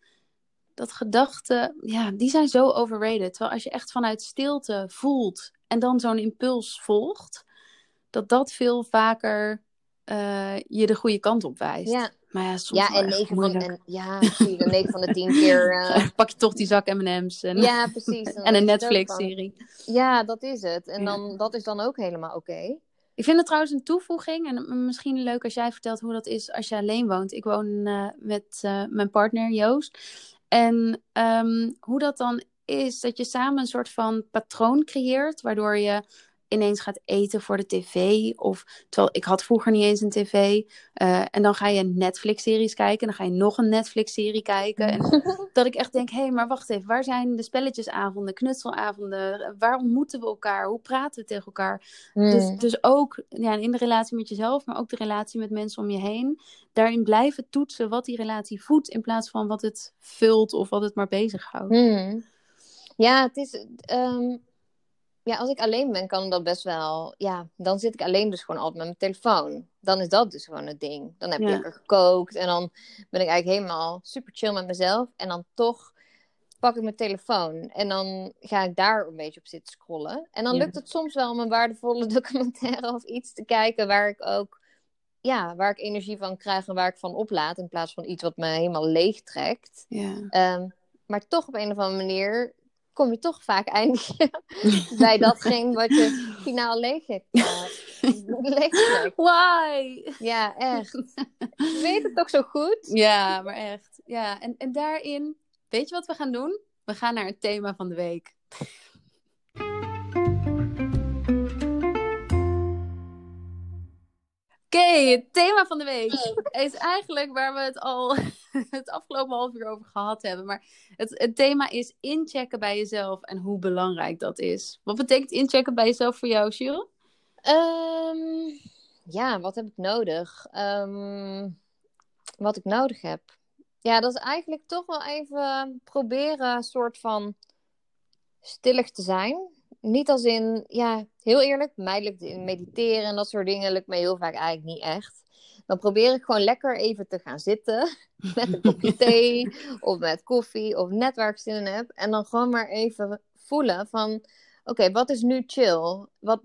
dat gedachten, ja, die zijn zo overrated. Terwijl als je echt vanuit stilte voelt en dan zo'n impuls volgt, dat dat veel vaker eh, je de goede kant op wijst. Ja, Maar ja, soms ja en 9 van, en, ja, precies, en 9 van de 10 keer. eh, Pak je toch die zak M&M's en, ja, precies. En een Netflix-serie. Ja, dat is het. En Ja. dan, dat is dan ook helemaal oké. Ik vind het trouwens een toevoeging. En misschien leuk als jij vertelt hoe dat is als je alleen woont. Ik woon eh, met eh, mijn partner Joost. En ehm, hoe dat dan is dat je samen een soort van patroon creëert. Waardoor je ineens gaat eten voor de tv. Of terwijl ik had vroeger niet eens een tv. eh, en dan ga je Netflix-series kijken. En dan ga je nog een Netflix-serie kijken. En dat ik echt denk, hé, hey, maar wacht even. Waar zijn de spelletjesavonden, knutselavonden? Waar ontmoeten we elkaar? Hoe praten we tegen elkaar? Dus, Hmm. dus ook ja, in de relatie met jezelf, maar ook de relatie met mensen om je heen. Daarin blijven toetsen wat die relatie voedt, in plaats van wat het vult of wat het maar bezighoudt. Hmm. Ja, het is. ehm, ja, als ik alleen ben, kan dat best wel. Ja, dan zit ik alleen dus gewoon altijd met mijn telefoon. Dan is dat dus gewoon het ding. Dan heb ik lekker gekookt en dan ben ik eigenlijk helemaal super chill met mezelf. En dan toch pak ik mijn telefoon en dan ga ik daar een beetje op zitten scrollen. En dan Ja. lukt het soms wel om een waardevolle documentaire of iets te kijken waar ik ook. Ja, waar ik energie van krijg en waar ik van oplaad. In plaats van iets wat me helemaal leeg trekt. Ja. Ehm, maar toch op een of andere manier kom je toch vaak eindigen bij datgene wat je finaal leeg hebt. Why? Ja, echt. Je weet het toch zo goed? Ja, maar echt. Ja, en, en daarin, weet je wat we gaan doen? We gaan naar het thema van de week. Oké, het thema van de week is eigenlijk waar we het al het afgelopen half uur over gehad hebben. Maar het, thema is inchecken bij jezelf en hoe belangrijk dat is. Wat betekent inchecken bij jezelf voor jou, Jules? Um, ja, wat heb ik nodig? Ehm, wat ik nodig heb. Ja, dat is eigenlijk toch wel even proberen soort van stillig te zijn niet als in, ja, heel eerlijk, mij lukt mediteren en dat soort dingen lukt mij heel vaak eigenlijk niet echt. Dan probeer ik gewoon lekker even te gaan zitten met een kopje thee of met koffie of net waar ik zin in heb. En dan gewoon maar even voelen van, oké, wat is nu chill? Wat,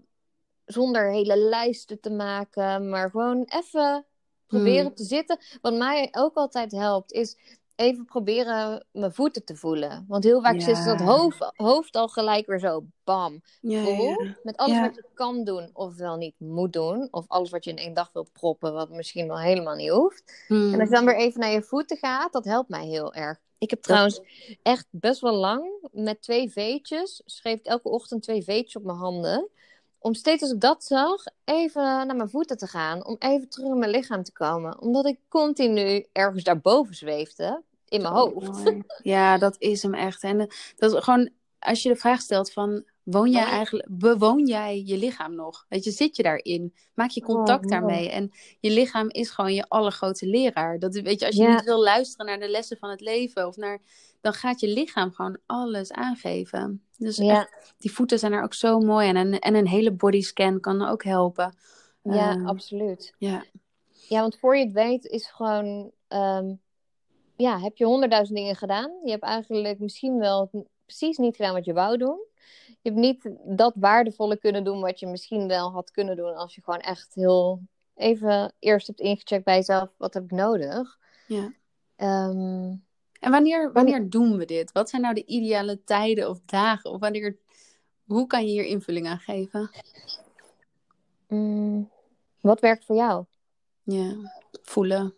zonder hele lijsten te maken, maar gewoon even proberen hmm. te zitten. Wat mij ook altijd helpt, is even proberen mijn voeten te voelen. Want heel vaak zit dat hoofd, hoofd al gelijk weer zo, bam, ja, Met alles wat je kan doen, of wel niet moet doen. Of alles wat je in één dag wil proppen, wat misschien wel helemaal niet hoeft. En als je dan weer even naar je voeten gaat, dat helpt mij heel erg. Ik heb trouwens echt best wel lang met twee veetjes, schreef ik elke ochtend twee veetjes op mijn handen. Om steeds als ik dat zag, even naar mijn voeten te gaan. Om even terug in mijn lichaam te komen. Omdat ik continu ergens daarboven zweefde in mijn hoofd. Ja, dat is hem echt. En dat is gewoon, als je de vraag stelt van, woon jij eigenlijk, bewoon jij je lichaam nog? Weet je, zit je daarin? Maak je contact oh, daarmee? En je lichaam is gewoon je allergrootste leraar. Dat, weet je, als je niet wil luisteren naar de lessen van het leven, of naar, dan gaat je lichaam gewoon alles aangeven. Dus ja. die voeten zijn er ook zo mooi. En een, en een hele bodyscan kan ook helpen. Ja, ehm, absoluut. Ja. ja, want voor je het weet is gewoon... Ehm, ja, heb je honderdduizend dingen gedaan. Je hebt eigenlijk misschien wel precies niet gedaan wat je wou doen. Je hebt niet dat waardevolle kunnen doen wat je misschien wel had kunnen doen als je gewoon echt heel even eerst hebt ingecheckt bij jezelf, wat heb ik nodig? Ja. Ehm, en wanneer, wanneer doen we dit? Wat zijn nou de ideale tijden of dagen? Of wanneer, hoe kan je hier invulling aan geven? Mm, wat werkt voor jou? Ja, voelen.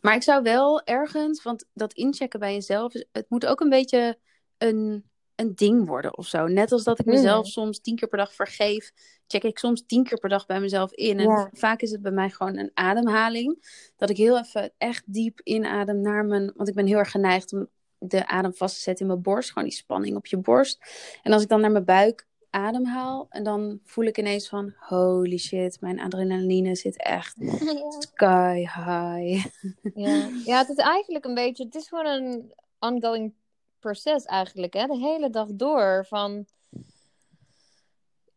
Maar ik zou wel ergens, want dat inchecken bij jezelf, het moet ook een beetje een, een ding worden of zo. Net als dat ik mezelf soms tien keer per dag vergeef, check ik soms tien keer per dag bij mezelf in. En vaak is het bij mij gewoon een ademhaling. Dat ik heel even echt diep inadem naar mijn, want ik ben heel erg geneigd om de adem vast te zetten in mijn borst. Gewoon die spanning op je borst. En als ik dan naar mijn buik ademhaal. En dan voel ik ineens van, holy shit, mijn adrenaline zit echt sky high. ja. ja, het is eigenlijk een beetje, het is gewoon een ongoing proces eigenlijk, hè. De hele dag door van...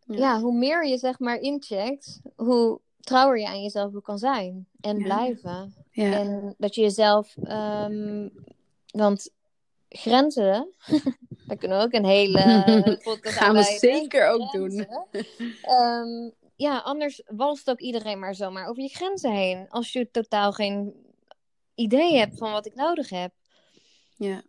Ja. hoe meer je zeg maar incheckt, hoe trouwer je aan jezelf kan zijn en blijven. Ja. En dat je jezelf, um, want grenzen, daar kunnen we ook een hele podcast Gaan we zeker ook doen. um, ja, anders walst ook iedereen maar zomaar over je grenzen heen. Als je totaal geen idee hebt van wat ik nodig heb. Ja.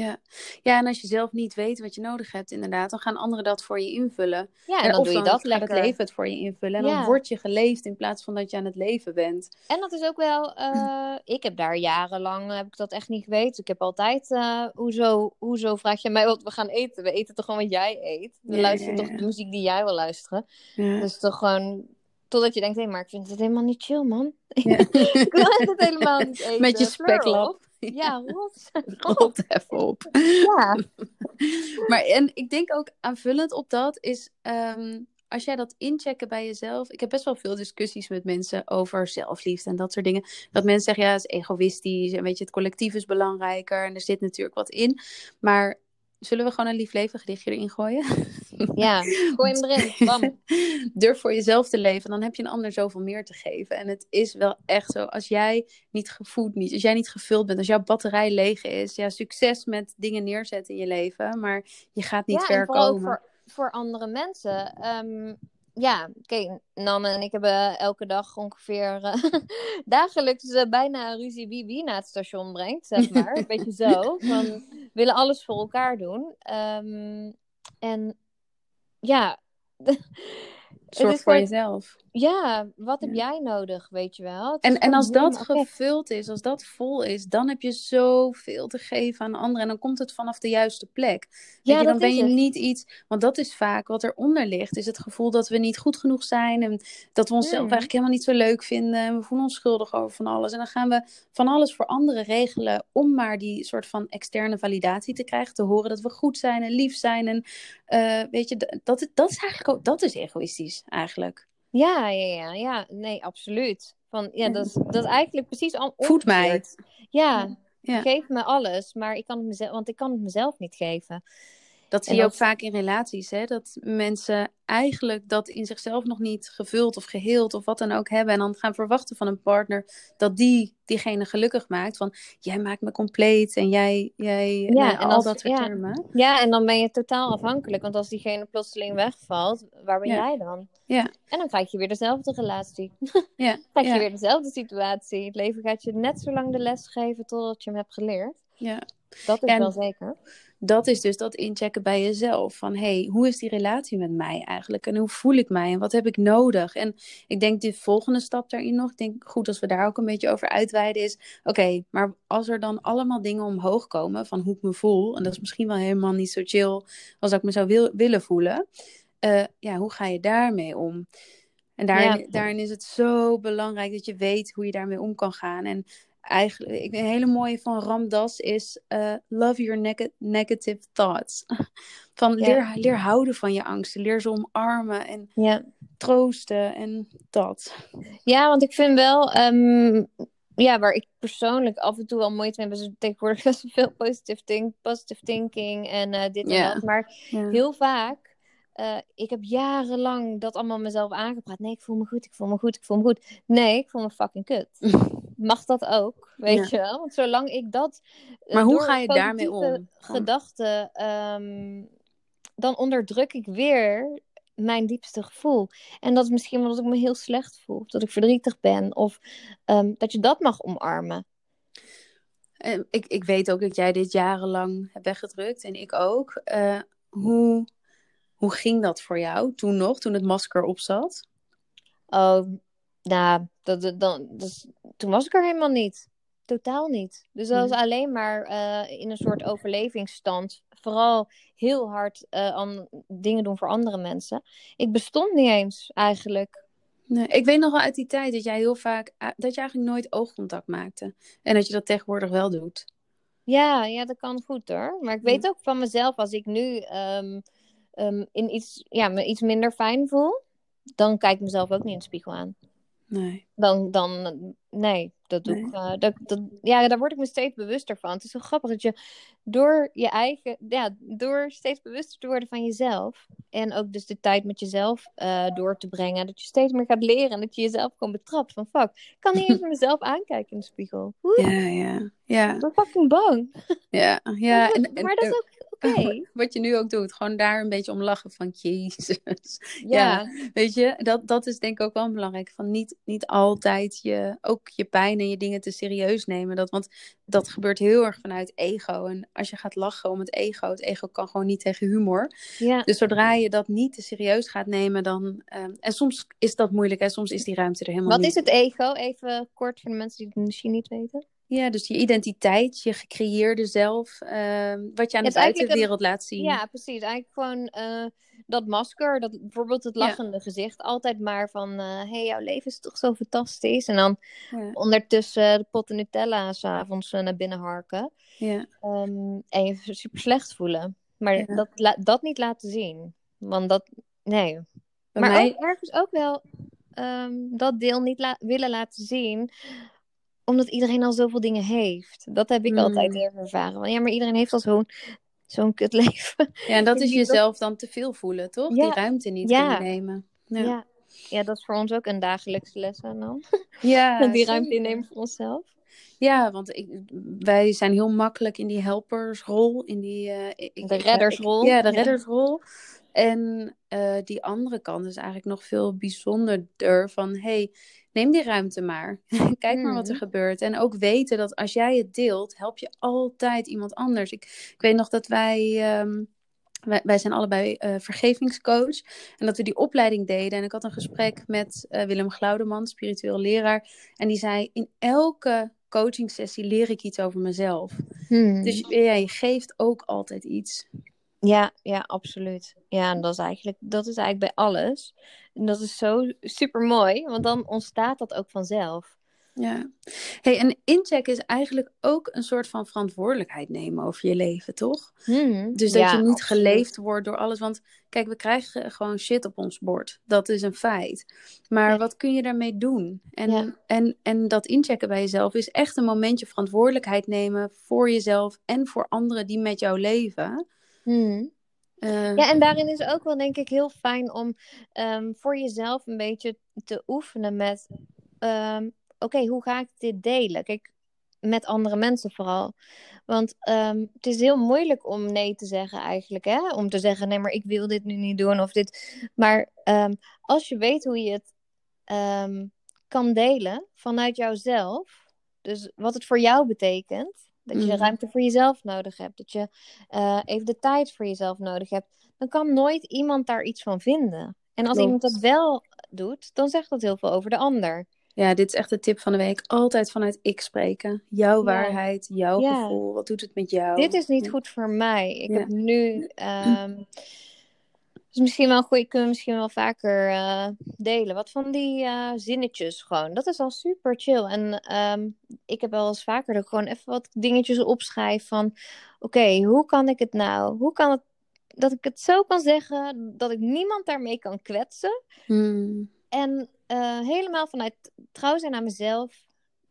Ja. ja, en als je zelf niet weet wat je nodig hebt, inderdaad, dan gaan anderen dat voor je invullen. Ja, en, dan doe je dat lekker. het leven het voor je invullen. En dan word je geleefd in plaats van dat je aan het leven bent. En dat is ook wel, uh, ik heb daar jarenlang, heb ik dat echt niet geweten. Ik heb altijd, uh, hoezo, hoezo vraag je mij wat we gaan eten? We eten toch gewoon wat jij eet? We luisteren toch de muziek die jij wil luisteren? Dus toch gewoon Totdat je denkt, hé, hey, maar ik vind het helemaal niet chill, man. Ja. ik wil het helemaal niet eten. Met je speklap. Ja, rot. rot even op. Ja. maar en ik denk ook aanvullend op dat is... Ehm, als jij dat inchecken bij jezelf. Ik heb best wel veel discussies met mensen over zelfliefde en dat soort dingen. Dat mensen zeggen, ja, het is egoïstisch en weet je, het collectief is belangrijker en er zit natuurlijk wat in. Maar Zullen we gewoon een lief leven gedichtje erin gooien? Ja, gooi hem erin. Bam. Durf voor jezelf te leven, dan heb je een ander zoveel meer te geven. En het is wel echt zo, als jij niet gevoed niet, als jij niet gevuld bent, als jouw batterij leeg is, ja, succes met dingen neerzetten in je leven, maar je gaat niet ja, ver komen. Voor, voor andere mensen. Um, ja, kijk, Nam en ik hebben elke dag ongeveer uh, dagelijks uh, bijna ruzie wie wie naar het station brengt, zeg maar. Een beetje zo. Van, willen alles voor elkaar doen. Ehm, en ja. Zorg voor jezelf. Ja, wat heb jij nodig, weet je wel? En, en als dat gevuld is, als dat vol is, dan heb je zoveel te geven aan anderen. En dan komt het vanaf de juiste plek. Ja, je, dan ben je niet iets. Want dat is vaak wat eronder ligt. Is het gevoel dat we niet goed genoeg zijn. En dat we onszelf eigenlijk helemaal niet zo leuk vinden. En we voelen ons schuldig over van alles. En dan gaan we van alles voor anderen regelen. Om maar die soort van externe validatie te krijgen. Te horen dat we goed zijn en lief zijn. En uh, weet je, dat, dat is eigenlijk ook. Dat is egoïstisch eigenlijk. Ja, ja, ja, ja. Nee, absoluut. Van, ja, dat is, dat is eigenlijk precies al. Voed mij. Ja, ja, geef me alles, maar ik kan het mezelf, want ik kan het mezelf niet geven. Dat zie je ook vaak in relaties, hè? dat mensen eigenlijk dat in zichzelf nog niet gevuld of geheeld of wat dan ook hebben. En dan gaan verwachten van een partner dat die diegene gelukkig maakt. Van jij maakt me compleet en jij, jij ja, nou, en al dat soort ja. termen. Ja, en dan ben je totaal afhankelijk. Want als diegene plotseling wegvalt, waar ben jij dan? Ja. En dan krijg je weer dezelfde relatie. Ja. krijg je weer dezelfde situatie. Het leven gaat je net zo lang de les geven totdat je hem hebt geleerd. Ja. Dat is wel zeker dat is dus dat inchecken bij jezelf. Van hey, hoe is die relatie met mij eigenlijk? En hoe voel ik mij? En wat heb ik nodig? En ik denk de volgende stap daarin nog. Ik denk goed als we daar ook een beetje over uitweiden is. Oké, maar als er dan allemaal dingen omhoog komen van hoe ik me voel. En dat is misschien wel helemaal niet zo chill als ik me zou wil, willen voelen. Uh, ja, hoe ga je daarmee om? En daarin, daarin is het zo belangrijk dat je weet hoe je daarmee om kan gaan. En eigenlijk, een hele mooie van Ramdas is uh, love your negative thoughts. Van leer, leer houden van je angsten, leer ze omarmen en troosten en dat. Ja, want ik vind wel, um, ja, waar ik persoonlijk af en toe al moeite mee heb, is tegenwoordig best veel positive, think, positive thinking en uh, dit en dat. Maar heel vaak uh, ik heb jarenlang dat allemaal mezelf aangepraat. Nee, ik voel me goed, ik voel me goed, ik voel me goed. Nee, ik voel me fucking kut. Mag dat ook, weet je wel? Want zolang ik dat... Uh, maar hoe ga je daarmee om? Gedachten, um, dan onderdruk ik weer mijn diepste gevoel. En dat is misschien omdat ik me heel slecht voel. Of dat ik verdrietig ben. Of um, dat je dat mag omarmen. Uh, ik, ik weet ook dat jij dit jarenlang hebt weggedrukt. En ik ook. Uh, hoe hoe ging dat voor jou toen nog, toen het masker op zat? Oh, nou, dat, dat, dat, toen was ik er helemaal niet. Totaal niet. Dus dat was alleen maar uh, in een soort overlevingsstand. Vooral heel hard uh, aan dingen doen voor andere mensen. Ik bestond niet eens eigenlijk. Nee, ik weet nog wel uit die tijd dat jij heel vaak eh, dat je eigenlijk nooit oogcontact maakte. En dat je dat tegenwoordig wel doet. Ja, ja, dat kan goed hoor. Maar ik weet ook van mezelf, als ik nu um, um, in iets, ja, me iets minder fijn voel, dan kijk ik mezelf ook niet in de spiegel aan. Nee. Dan, dan nee, dat doe ik. Uh, dat, dat, ja, daar word ik me steeds bewuster van. Het is zo grappig dat je door je eigen, ja, door steeds bewuster te worden van jezelf. En ook dus de tijd met jezelf uh, door te brengen. Dat je steeds meer gaat leren en dat je jezelf gewoon betrapt. Van fuck, ik kan niet eens mezelf aankijken in de spiegel. Oeh, ja, ja, ja. Ik ben fucking bang. Ja, ja. En, maar dat is ook Wat je nu ook doet, gewoon daar een beetje om lachen van Jezus. Ja. weet je, dat, dat is denk ik ook wel belangrijk. Van niet, niet altijd je, ook je pijn en je dingen te serieus nemen. Dat, want dat gebeurt heel erg vanuit ego. En als je gaat lachen om het ego, het ego kan gewoon niet tegen humor. Ja. Dus zodra je dat niet te serieus gaat nemen, dan. Um, en soms is dat moeilijk en soms is die ruimte er helemaal Wat niet. Wat is het ego? Even kort voor de mensen die het misschien niet weten. Ja, dus je identiteit, je gecreëerde zelf, uh, wat je aan de buitenwereld laat zien. Ja, precies. Eigenlijk gewoon uh, dat masker, dat, bijvoorbeeld het lachende gezicht, altijd maar van, hé, uh, hey, jouw leven is toch zo fantastisch. En dan ja. ondertussen de potten Nutella s'avonds uh, naar binnen harken. Ja. Um, en je super slecht voelen. Maar dat, dat niet laten zien. Want dat, nee. Bij maar mij... ook, ergens ook wel um, dat deel niet la willen laten zien omdat iedereen al zoveel dingen heeft. Dat heb ik mm. altijd heel ervaren. Want ja, maar iedereen heeft al zo'n zo'n kut leven. Ja, en dat is jezelf dan te veel voelen, toch? Ja. Die ruimte niet ja. kunnen nemen. Ja. ja. Ja. dat is voor ons ook een dagelijkse les dan. Ja, die ruimte innemen voor onszelf. Ja, want ik, wij zijn heel makkelijk in die helpersrol, in die... Uh, ik, de reddersrol. ja, de reddersrol. En uh, die andere kant is eigenlijk nog veel bijzonderder van hey, neem die ruimte maar. Kijk maar wat er mhm. gebeurt. En ook weten dat als jij het deelt, help je altijd iemand anders. Ik, ik weet nog dat wij. Um, wij, wij, zijn allebei uh, vergevingscoach. En dat we die opleiding deden. En ik had een gesprek met uh, Willem Glaudeman, spiritueel leraar. En die zei: In elke coaching sessie leer ik iets over mezelf. Hmm. Dus ja, je geeft ook altijd iets. Ja, ja, absoluut. Ja, en dat is eigenlijk, dat is eigenlijk bij alles. En dat is zo super mooi, want dan ontstaat dat ook vanzelf. Ja. Hey, en incheck is eigenlijk ook een soort van verantwoordelijkheid nemen over je leven, toch? Hmm, dus dat je niet geleefd wordt door alles. Want kijk, we krijgen gewoon shit op ons bord. Dat is een feit. Maar wat kun je daarmee doen? En, en, en dat inchecken bij jezelf is echt een momentje verantwoordelijkheid nemen voor jezelf en voor anderen die met jou leven. Hmm. Uh, ja, en daarin is ook wel denk ik heel fijn om ehm, voor jezelf een beetje te oefenen met, um, oké, hoe ga ik dit delen? Kijk, met andere mensen vooral. Want um, het is heel moeilijk om nee te zeggen eigenlijk, hè? Om te zeggen, nee, maar ik wil dit nu niet doen of dit. Maar als je weet hoe je het kan delen vanuit jouzelf, dus wat het voor jou betekent, dat je mm. ruimte voor jezelf nodig hebt. Dat je uh, even de tijd voor jezelf nodig hebt. Dan kan nooit iemand daar iets van vinden. En als iemand dat wel doet, dan zegt dat heel veel over de ander. Ja, dit is echt de tip van de week. Altijd vanuit ik spreken. Jouw waarheid, jouw gevoel. Wat doet het met jou? Dit is niet goed voor mij. Ik heb nu um, Dus misschien wel goed, kunnen we misschien wel vaker uh, delen. Wat van die uh, zinnetjes gewoon. Dat is al super chill. En um, ik heb wel eens vaker er gewoon even wat dingetjes opschrijf van... Oké, hoe kan ik het nou? Hoe kan het dat ik het zo kan zeggen dat ik niemand daarmee kan kwetsen? Hmm. En uh, helemaal vanuit trouw zijn aan mezelf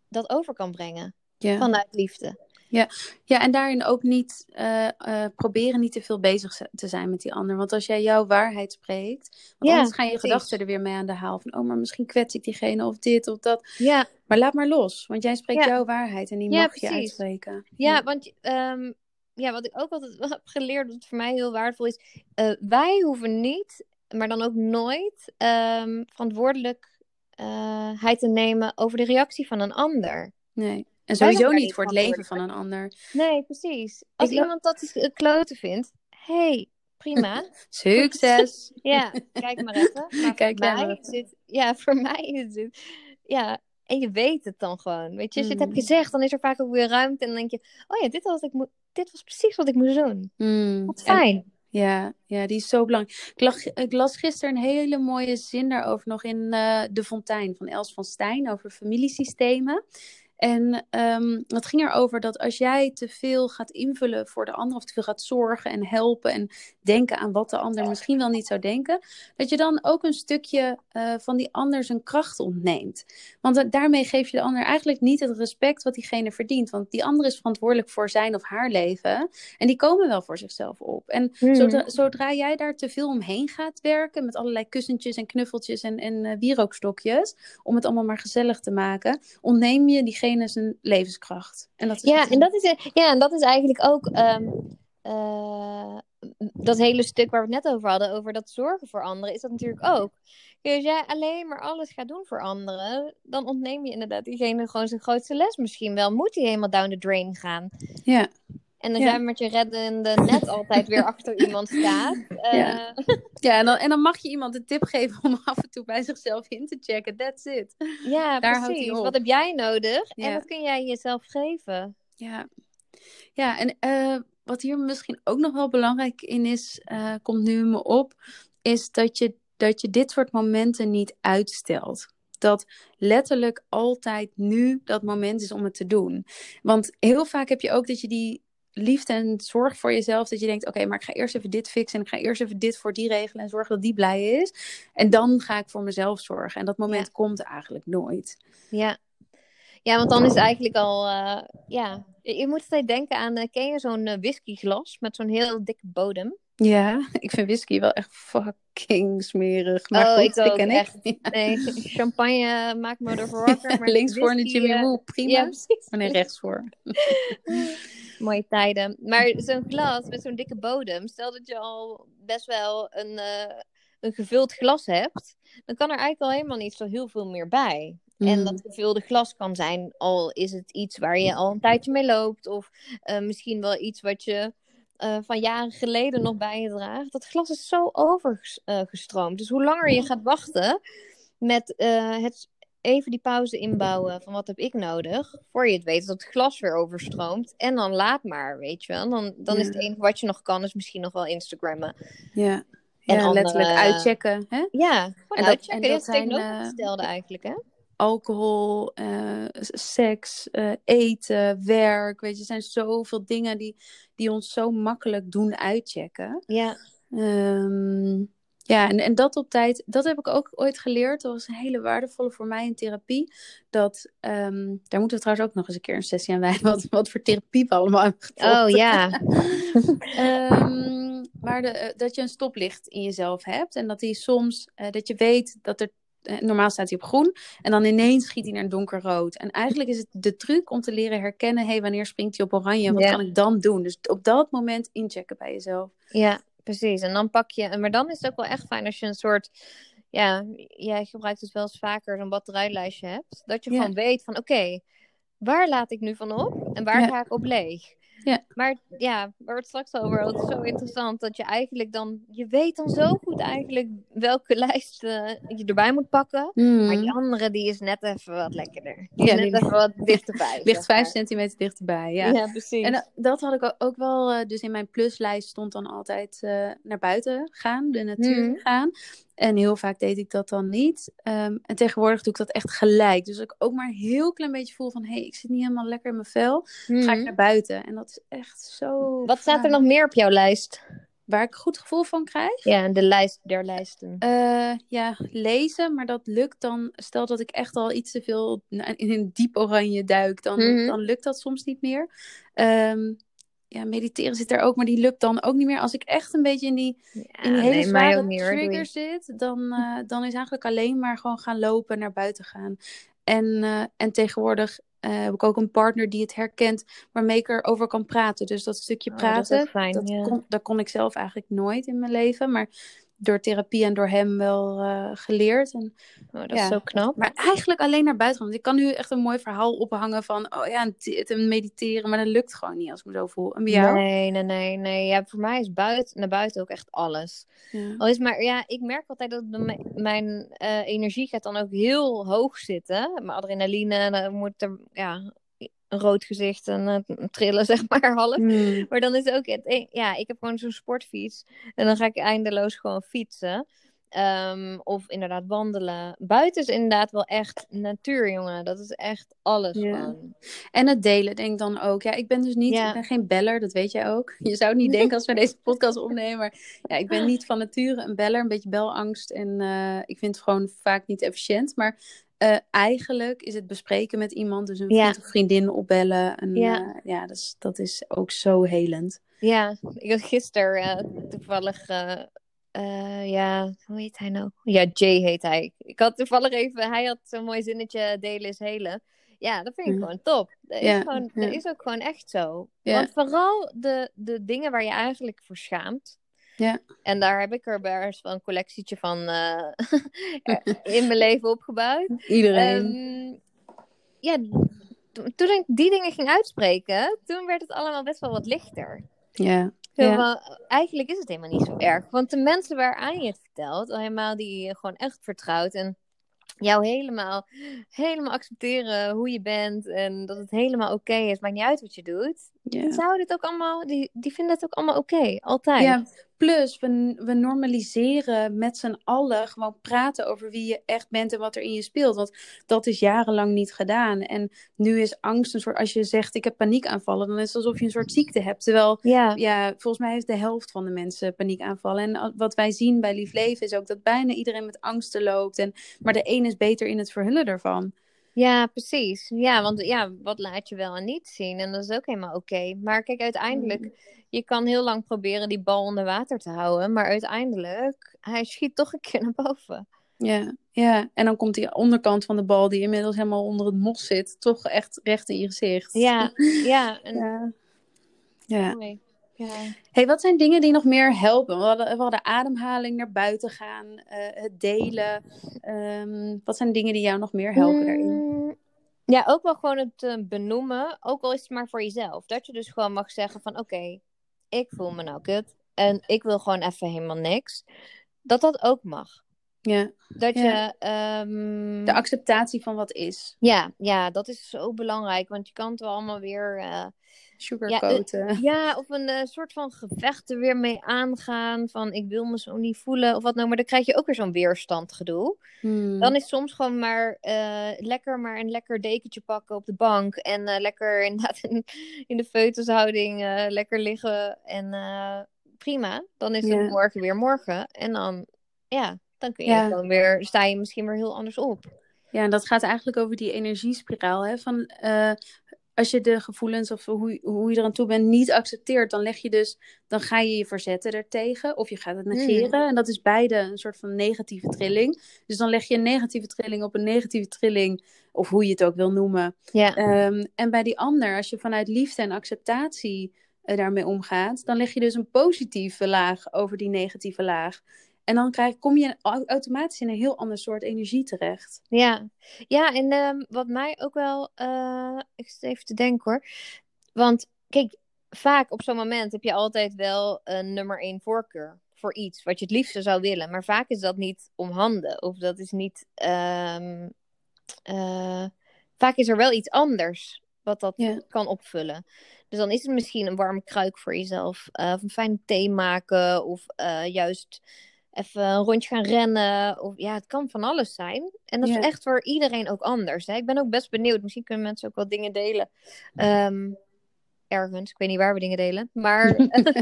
dat over kan brengen. Yeah. Vanuit liefde. Ja, ja en daarin ook niet uh, uh, proberen niet te veel bezig te zijn met die ander. Want als jij jouw waarheid spreekt, want anders gaan je gedachten er weer mee aan de haal. Van, oh, maar misschien kwets ik diegene of dit of dat. Ja. Maar laat maar los, want jij spreekt jouw waarheid en die mag je uitspreken. Ja, want um, ja, wat ik ook altijd heb geleerd, wat voor mij heel waardevol is. Uh, wij hoeven niet, maar dan ook nooit, um, verantwoordelijkheid te nemen over de reactie van een ander. Nee. En sowieso niet voor het leven van een ander. Nee, precies. Als iemand dat kloten vindt, hey, prima. Succes! ja, kijk maar even. Maar kijk voor mij is het, ja, voor mij is het, ja, en je weet het dan gewoon. Weet je, als je het hebt mm. gezegd, dan is er vaak ook weer ruimte. En dan denk je, oh ja, dit was, ik dit was precies wat ik moest doen. Mm. Wat fijn. ja, ja, die is zo belangrijk. Ik, lag, ik, las gisteren een hele mooie zin daarover nog in uh, De Fontein van Els van Stijn over familiesystemen. En um, het ging erover dat als jij te veel gaat invullen voor de ander, of te veel gaat zorgen en helpen en denken aan wat de ander misschien wel niet zou denken, dat je dan ook een stukje uh, van die ander zijn kracht ontneemt. Want daarmee geef je de ander eigenlijk niet het respect wat diegene verdient. Want die ander is verantwoordelijk voor zijn of haar leven. En die komen wel voor zichzelf op. En hmm. zodra, zodra, jij daar te veel omheen gaat werken, met allerlei kussentjes en knuffeltjes en, en uh, wierookstokjes, om het allemaal maar gezellig te maken, ontneem je diegene zijn levenskracht. En dat is ja, en dat is, ja, en dat is eigenlijk ook ehm, eh, dat hele stuk waar we het net over hadden, over dat zorgen voor anderen, is dat natuurlijk ook. Als jij alleen maar alles gaat doen voor anderen, dan ontneem je inderdaad diegene gewoon zijn grootste les misschien wel. Moet hij helemaal down the drain gaan. Ja. En dan zijn we met je reddende net altijd weer achter iemand staat. Ja, uh... ja en, dan, en dan mag je iemand een tip geven om af en toe bij zichzelf in te checken. That's it. Ja, Daar precies. Wat heb jij nodig? En wat kun jij jezelf geven? Ja, ja en uh, wat hier misschien ook nog wel belangrijk in is, uh, komt nu me op, is dat je, dat je dit soort momenten niet uitstelt dat letterlijk altijd nu dat moment is om het te doen. Want heel vaak heb je ook dat je die liefde en zorg voor jezelf. Dat je denkt, oké, maar ik ga eerst even dit fixen. En ik ga eerst even dit voor die regelen. En zorgen dat die blij is. En dan ga ik voor mezelf zorgen. En dat moment komt eigenlijk nooit. Ja. Ja, want dan is het eigenlijk al, uh, ja, je moet altijd denken aan, uh, ken je zo'n uh, whiskyglas met zo'n heel dikke bodem? Ja, ik vind whisky wel echt fucking smerig. Maar oh, goed, ik ook, ken echt. Nee, champagne maakt me ervoor wakker. Maar links voor een Jimmy Woo, prima. Ja, precies. Maar nee, rechts voor. mooie tijden. Maar zo'n glas met zo'n dikke bodem, stel dat je al best wel een, uh, een gevuld glas hebt, dan kan er eigenlijk al helemaal niet zo heel veel meer bij. En mm. dat gevulde glas kan zijn, al is het iets waar je al een tijdje mee loopt, of uh, misschien wel iets wat je uh, van jaren geleden nog bij je draagt. Dat glas is zo overgestroomd. Dus hoe langer je gaat wachten met het even die pauze inbouwen van wat heb ik nodig, voor je het weet dat het glas weer overstroomt. En dan laat maar, weet je wel. Dan, dan is het enige wat je nog kan, is misschien nog wel Instagrammen. Ja, en ja, letterlijk uitchecken. Hè? Ja, en uitchecken. Dat, en dat zijn, uh, eigenlijk, hè? Alcohol, uh, seks, uh, eten, werk. Weet je, er zijn zoveel dingen die, die ons zo makkelijk doen uitchecken. Ja. Um, ja, en, en dat op tijd, dat heb ik ook ooit geleerd. Dat was een hele waardevolle voor mij in therapie. Dat, um, daar moeten we trouwens ook nog eens een keer een sessie aan wijden. Wat, wat voor therapie we allemaal hebben Oh ja. um, maar de, eh, dat je een stoplicht in jezelf hebt. En dat die soms, uh, dat je weet dat er eh, normaal staat hij op groen. En dan ineens schiet hij naar donkerrood. En eigenlijk is het de truc om te leren herkennen: hé, hey, wanneer springt hij op oranje? En wat kan ik dan doen? Dus op dat moment inchecken bij jezelf. Ja, precies. En dan pak je. Maar dan is het ook wel echt fijn als je een soort. Ja, jij gebruikt het wel eens vaker, zo'n batterijlijstje hebt. Dat je gewoon weet van: oké, waar laat ik nu van op? En waar ga ik op leeg? Ja. Maar ja, waar we het straks over hadden, het is zo interessant dat je eigenlijk dan, je weet dan zo goed eigenlijk welke lijst uh, je erbij moet pakken. Mm. Maar die andere, die is net even wat lekkerder. Die ja, is net die... even wat dichterbij. Ligt vijf centimeter dichterbij, ja. Ja, precies. En uh, dat had ik ook wel, uh, dus in mijn pluslijst stond dan altijd naar buiten gaan, de natuur mm. gaan. En heel vaak deed ik dat dan niet. Um, en tegenwoordig doe ik dat echt gelijk. Dus ik ook maar een heel klein beetje voel van... hé, hey, ik zit niet helemaal lekker in mijn vel. Ga ik mhm. naar buiten. En dat is echt zo... Wat staat er nog meer op jouw lijst? Waar ik een goed gevoel van krijg? Ja, de lijst der lijsten. Uh, ja, lezen. Maar dat lukt dan... Stel dat ik echt al iets te veel in een diep oranje duik. Dan, mm -hmm. dan lukt dat soms niet meer. Um, ja, mediteren zit er ook, maar die lukt dan ook niet meer. Als ik echt een beetje in die, in die hele nee, zware trigger zit, dan, uh, dan is eigenlijk alleen maar gewoon gaan lopen, naar buiten gaan. En, uh, en tegenwoordig uh, heb ik ook een partner die het herkent, waarmee ik erover kan praten. Dus dat stukje praten, oh, dat, fijn, dat, ja. kon, dat kon ik zelf eigenlijk nooit in mijn leven. Maar door therapie en door hem wel uh, geleerd. En, oh, dat ja. is zo knap. Maar eigenlijk alleen naar buiten gaan. Want ik kan nu echt een mooi verhaal ophangen van, oh ja, en mediteren. Maar dat lukt gewoon niet als ik me zo voel. En bij jou? Nee, nee, nee. nee. Ja, voor mij is buiten, naar buiten ook echt alles. Ja. Al is maar, ja, ik merk altijd dat mijn uh, energie gaat dan ook heel hoog zitten. Mijn adrenaline, dan moet er, ja, een rood gezicht en uh, trillen, zeg maar, half. Mm. Maar dan is ook het, ja, ik heb gewoon zo'n sportfiets. En dan ga ik eindeloos gewoon fietsen. Um, of inderdaad wandelen. Buiten is inderdaad wel echt natuur, jongen. Dat is echt alles ja. gewoon. En het delen, denk dan ook. Ja, ik ben dus niet, ja. ik ben geen beller, dat weet jij ook. Je zou het niet denken als we deze podcast opnemen. Maar ja, ik ben niet van nature een beller, een beetje belangst. En uh, ik vind het gewoon vaak niet efficiënt. Maar uh, eigenlijk is het bespreken met iemand, dus een vriend ja. of vriendin opbellen. En, ja, uh, ja dat, is, dat is ook zo helend. Ja, ik had gisteren uh, toevallig, ja, hoe heet hij nou? Ja, Jay heet hij. Ik had toevallig even, hij had zo'n mooi zinnetje, delen is helen. Ja, dat vind ik gewoon top. Dat, ja, is, gewoon, dat is ook gewoon echt zo. Want vooral de, de dingen waar je eigenlijk voor schaamt, ja. En daar heb ik er best wel een collectietje van uh, in mijn leven opgebouwd. Iedereen. Um, ja, toen ik die dingen ging uitspreken, toen werd het allemaal best wel wat lichter. Ja. ja. eigenlijk is het helemaal niet zo erg. Want de mensen waaraan je het vertelt, helemaal die je gewoon echt vertrouwt en jou helemaal, helemaal accepteren hoe je bent en dat het helemaal oké okay is, maakt niet uit wat je doet. Ja. Zou dit ook allemaal, die, die vinden het ook allemaal oké, okay, altijd. Ja, plus we, we normaliseren met z'n allen gewoon praten over wie je echt bent en wat er in je speelt. Want dat is jarenlang niet gedaan. En nu is angst een soort, als je zegt ik heb paniekaanvallen, dan is het alsof je een soort ziekte hebt. Terwijl, ja, ja volgens mij heeft de helft van de mensen paniekaanvallen. En wat wij zien bij Lief Leven is ook dat bijna iedereen met angsten loopt. En, maar de een is beter in het verhullen ervan. Ja, precies. Ja, want ja, wat laat je wel en niet zien? En dat is ook helemaal oké. Maar kijk, uiteindelijk, mm. Je kan heel lang proberen die bal onder water te houden. Maar uiteindelijk, hij schiet toch een keer naar boven. Ja, ja. En dan komt die onderkant van de bal, die inmiddels helemaal onder het mos zit, toch echt recht in je gezicht. Ja, ja. En... ja. Ja. Ja. Hey, wat zijn dingen die nog meer helpen? We hadden, we hadden ademhaling, naar buiten gaan, uh, het delen. Um, wat zijn dingen die jou nog meer helpen mm, daarin? Ja, ook wel gewoon het uh, benoemen, ook al is het maar voor jezelf. Dat je dus gewoon mag zeggen van oké, ik voel me nou kut en ik wil gewoon even helemaal niks. Dat dat ook mag. Ja. Dat je. Um... De acceptatie van wat is. Ja, ja, dat is zo belangrijk. Want je kan het wel allemaal weer. Uh... Sugarcoaten. Ja, ja, of een uh, soort van gevecht er weer mee aangaan. Van ik wil me zo niet voelen. Of wat nou. Maar dan krijg je ook weer zo'n weerstandgedoe. Hmm. Dan is soms gewoon maar uh, lekker maar een lekker dekentje pakken op de bank. En lekker inderdaad in, in de feutushouding lekker liggen. En prima. Dan is het morgen weer morgen. En dan, ja, dan kun je ja. gewoon weer, sta je misschien weer heel anders op. Ja, en dat gaat eigenlijk over die energiespiraal. Hè? Van, uh, als je de gevoelens of hoe, hoe je eraan toe bent niet accepteert, dan leg je dus, dan ga je je verzetten ertegen of je gaat het negeren. Hmm. En dat is beide een soort van negatieve trilling. Dus dan leg je een negatieve trilling op een negatieve trilling, of hoe je het ook wil noemen. Um, en bij die ander, als je vanuit liefde en acceptatie uh, daarmee omgaat, dan leg je dus een positieve laag over die negatieve laag. En dan krijg, kom je automatisch in een heel ander soort energie terecht. Ja, ja en um, wat mij ook wel. Uh, ik zit even te denken hoor. Want kijk, vaak op zo'n moment heb je altijd wel een nummer één voorkeur voor iets wat je het liefste zou willen. Maar vaak is dat niet om handen. Of dat is niet. Um, uh, vaak is er wel iets anders wat dat ja. kan opvullen. Dus dan is het misschien een warme kruik voor jezelf. Uh, of een fijne thee maken. Of juist even een rondje gaan rennen. Of ja, het kan van alles zijn. En dat is echt voor iedereen ook anders. Hè? Ik ben ook best benieuwd. Misschien kunnen mensen ook wel dingen delen. Um, ergens. Ik weet niet waar we dingen delen. Maar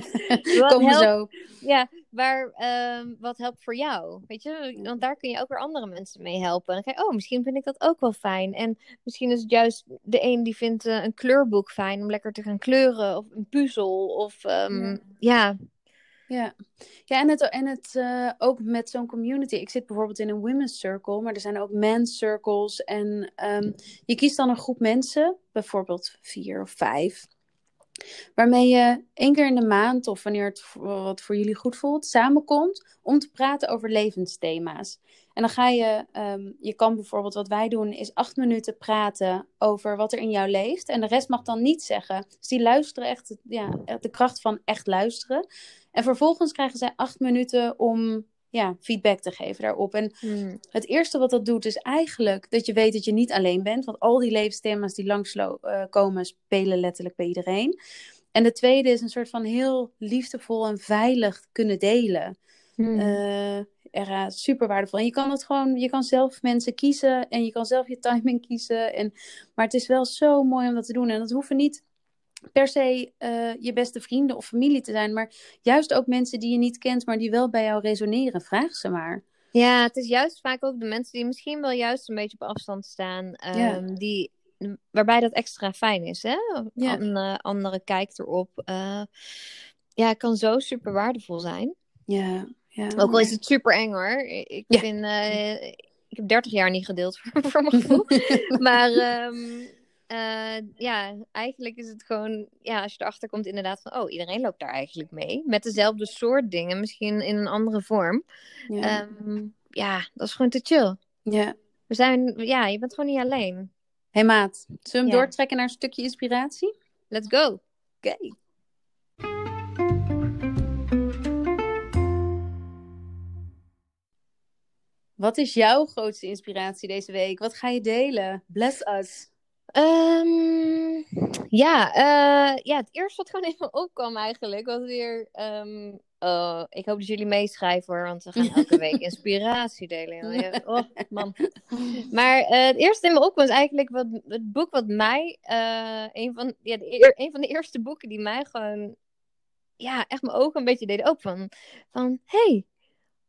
Kom helpt, zo. Ja, waar, um, wat helpt voor jou? Weet je, want daar kun je ook weer andere mensen mee helpen. En dan kijk oh, misschien vind ik dat ook wel fijn. En misschien is het juist de een die vindt uh, een kleurboek fijn om lekker te gaan kleuren. Of een puzzel. Of um, ja. ja. Ja, ja en het, en het uh, ook met zo'n community. Ik zit bijvoorbeeld in een women's circle, maar er zijn ook men's circles. En um, je kiest dan een groep mensen, bijvoorbeeld vier of vijf. Waarmee je één keer in de maand, of wanneer het wat voor jullie goed voelt, samenkomt om te praten over levensthema's. En dan ga je, um, je kan bijvoorbeeld, wat wij doen, is acht minuten praten over wat er in jou leeft. En de rest mag dan niet zeggen. Dus die luisteren echt, ja, de kracht van echt luisteren. En vervolgens krijgen zij acht minuten om ja, feedback te geven daarop. En hmm. het eerste wat dat doet is eigenlijk dat je weet dat je niet alleen bent. Want al die levensthema's die langskomen uh, spelen letterlijk bij iedereen. En de tweede is een soort van heel liefdevol en veilig kunnen delen. Uh, ja, super waardevol. En je kan het gewoon, je kan zelf mensen kiezen en je kan zelf je timing kiezen. En, maar het is wel zo mooi om dat te doen. En dat hoeven niet per se uh, je beste vrienden of familie te zijn, maar juist ook mensen die je niet kent, maar die wel bij jou resoneren. Vraag ze maar. Ja, het is juist vaak ook de mensen die misschien wel juist een beetje op afstand staan, um, ja. die, waarbij dat extra fijn is. Hè? Ja. Een uh, andere kijkt erop. Uh, ja, kan zo super waardevol zijn. Ja, ja. Ook al is het super eng hoor. Ik, ja. vind, ik heb 30 jaar niet gedeeld voor, voor mijn gevoel. maar um, uh, ja, eigenlijk is het gewoon, ja, als je erachter komt inderdaad van, oh, iedereen loopt daar eigenlijk mee. Met dezelfde soort dingen, misschien in een andere vorm. Ja, um, ja dat is gewoon te chill. Ja. We zijn, ja, je bent gewoon niet alleen. hey, maat, zullen we hem ja. doortrekken naar een stukje inspiratie? Let's go. Oké. Okay. Wat is jouw grootste inspiratie deze week? Wat ga je delen? Bless us. Um, ja, uh, ja, het eerste wat gewoon even opkwam eigenlijk was weer... Um, uh, ik hoop dat jullie meeschrijven hoor, want we gaan elke week inspiratie delen. Oh, man. Maar uh, het eerste in me opkwam was eigenlijk wat, het boek wat mij... een, van, ja, de, een van de eerste boeken die mij gewoon... Ja, echt mijn ogen een beetje deden open van... Van, hey,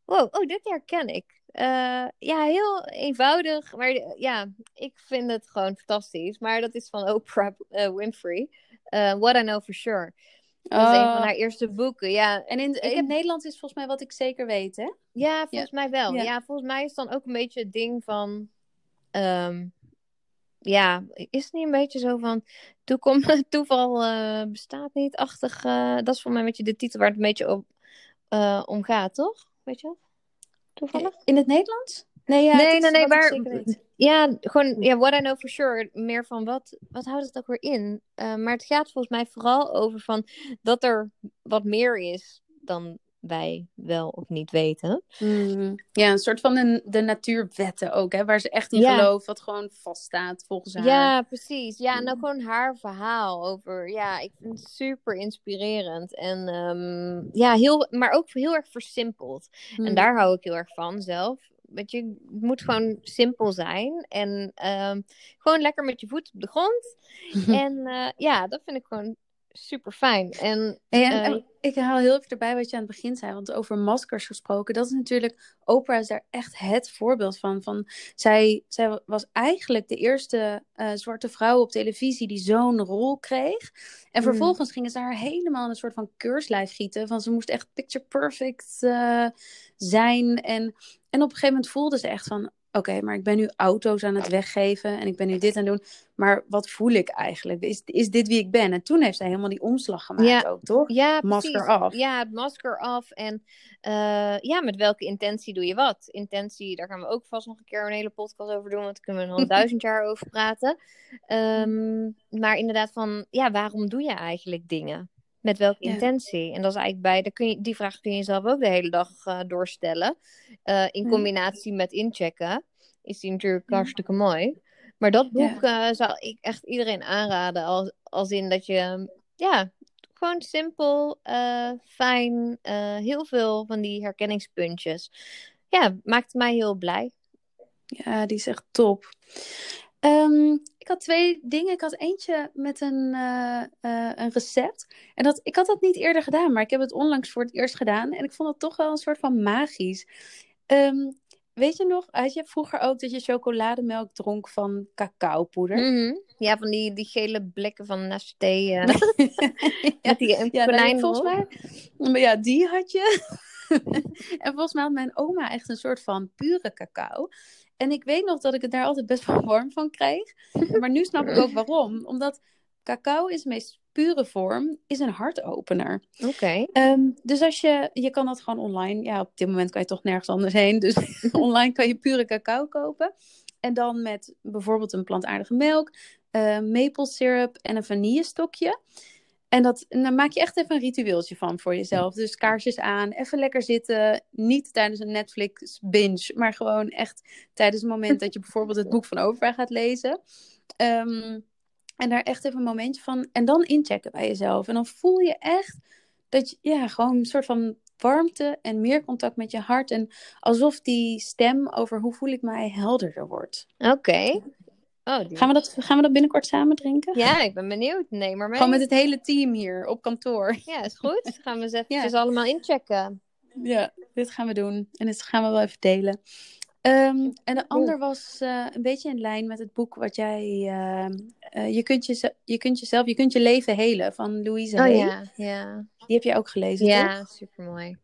wow, oh, dit herken ik. Uh, ja, heel eenvoudig. Maar ja, ik vind het gewoon fantastisch. Maar dat is van Oprah uh, Winfrey. Uh, What I Know For Sure. Dat is een van haar eerste boeken. Ja. En in, in het Nederlands is volgens mij wat ik zeker weet, hè? Ja, volgens ja. mij wel. Ja. ja. volgens mij is dan ook een beetje het ding van... Um, ja, is het niet een beetje zo van toekom, toeval bestaat niet, achtig. Uh, dat is voor mij een beetje de titel waar het een beetje om, om gaat, toch? Weet je Toevallig? In het Nederlands? Nee, ja, nee, nee, nee, maar ja, gewoon ja, what I know for sure. Meer van wat, wat houdt het ook weer in? maar het gaat volgens mij vooral over van dat er wat meer is dan wij wel of niet weten. Mm. Ja, een soort van de, de natuurwetten ook, hè, waar ze echt in ja. gelooft, wat gewoon vaststaat volgens haar. Ja, precies. Ja, en ook gewoon haar verhaal over, ja, ik vind het super inspirerend. En um, ja, heel, maar ook heel erg versimpeld. En mm. daar hou ik heel erg van zelf. Weet je, het moet gewoon simpel zijn. En um, gewoon lekker met je voet op de grond. en uh, ja, dat vind ik gewoon super fijn. En, en, uh, ik haal heel even erbij wat je aan het begin zei, want over maskers gesproken, dat is natuurlijk, Oprah is daar echt het voorbeeld van. van zij, zij was eigenlijk de eerste uh, zwarte vrouw op televisie die zo'n rol kreeg. En mm. vervolgens gingen ze haar helemaal een soort van keurslijf gieten, van ze moest echt picture perfect uh, zijn. En, en op een gegeven moment voelde ze echt van, oké, maar ik ben nu auto's aan het weggeven en ik ben nu dit aan het doen. Maar wat voel ik eigenlijk? Is, is dit wie ik ben? En toen heeft zij helemaal die omslag gemaakt ook, toch? Ja, masker af. Ja, het masker af. En uh, ja, met welke intentie doe je wat? Intentie, daar gaan we ook vast nog een keer een hele podcast over doen, want daar kunnen we nog een duizend jaar over praten. Um, maar inderdaad van, ja, waarom doe je eigenlijk dingen? Met welke intentie? En dat is eigenlijk bij, daar kun je, die vraag kun je jezelf ook de hele dag uh, doorstellen. Uh, in combinatie met inchecken is die natuurlijk hartstikke mooi. Maar dat boek uh, zou ik echt iedereen aanraden. Als, als in dat je, ja, gewoon simpel, fijn, heel veel van die herkenningspuntjes. Ja, maakt mij heel blij. Ja, die is echt top. Um, ik had twee dingen. Ik had eentje met een, uh, uh, een recept. En dat, ik had dat niet eerder gedaan, maar ik heb het onlangs voor het eerst gedaan. En ik vond het toch wel een soort van magisch. Um, weet je nog, had je vroeger ook dat je chocolademelk dronk van cacaopoeder? Mm -hmm. Ja, van die, die gele blikken van Nesté. Uh, ja, die ja, konijn volgens mij. Maar ja, die had je. en volgens mij had mijn oma echt een soort van pure cacao. En ik weet nog dat ik het daar altijd best wel warm van kreeg. Maar nu snap ik ook waarom. Omdat cacao is de meest pure vorm, is een hartopener. Oké. Ehm, dus als je, je kan dat gewoon online. Ja, op dit moment kan je toch nergens anders heen. Dus online kan je pure cacao kopen. En dan met bijvoorbeeld een plantaardige melk, uh, maple syrup en een vanillestokje. En, dat, dan maak je echt even een ritueeltje van voor jezelf. Dus kaarsjes aan, even lekker zitten. Niet tijdens een Netflix binge, maar gewoon echt tijdens het moment dat je bijvoorbeeld het boek van Oprah gaat lezen. Ehm, en daar echt even een momentje van. En dan inchecken bij jezelf. En dan voel je echt dat je ja, gewoon een soort van warmte en meer contact met je hart. En alsof die stem over hoe voel ik mij helderder wordt. Oké. Oh, gaan, we dat, gaan we dat binnenkort samen drinken? Ja, ik ben benieuwd. Nee, maar mee. Gewoon met het hele team hier op kantoor. Ja, is goed. Gaan we eens even allemaal inchecken. Ja, dit gaan we doen. En dit gaan we wel even delen. Um, en de ander was uh, een beetje in lijn met het boek wat jij... Uh, uh, je, kunt je, je kunt jezelf, je kunt je leven helen van Louise Oh Hay. ja, ja. Die heb je ook gelezen, Ja, supermooi.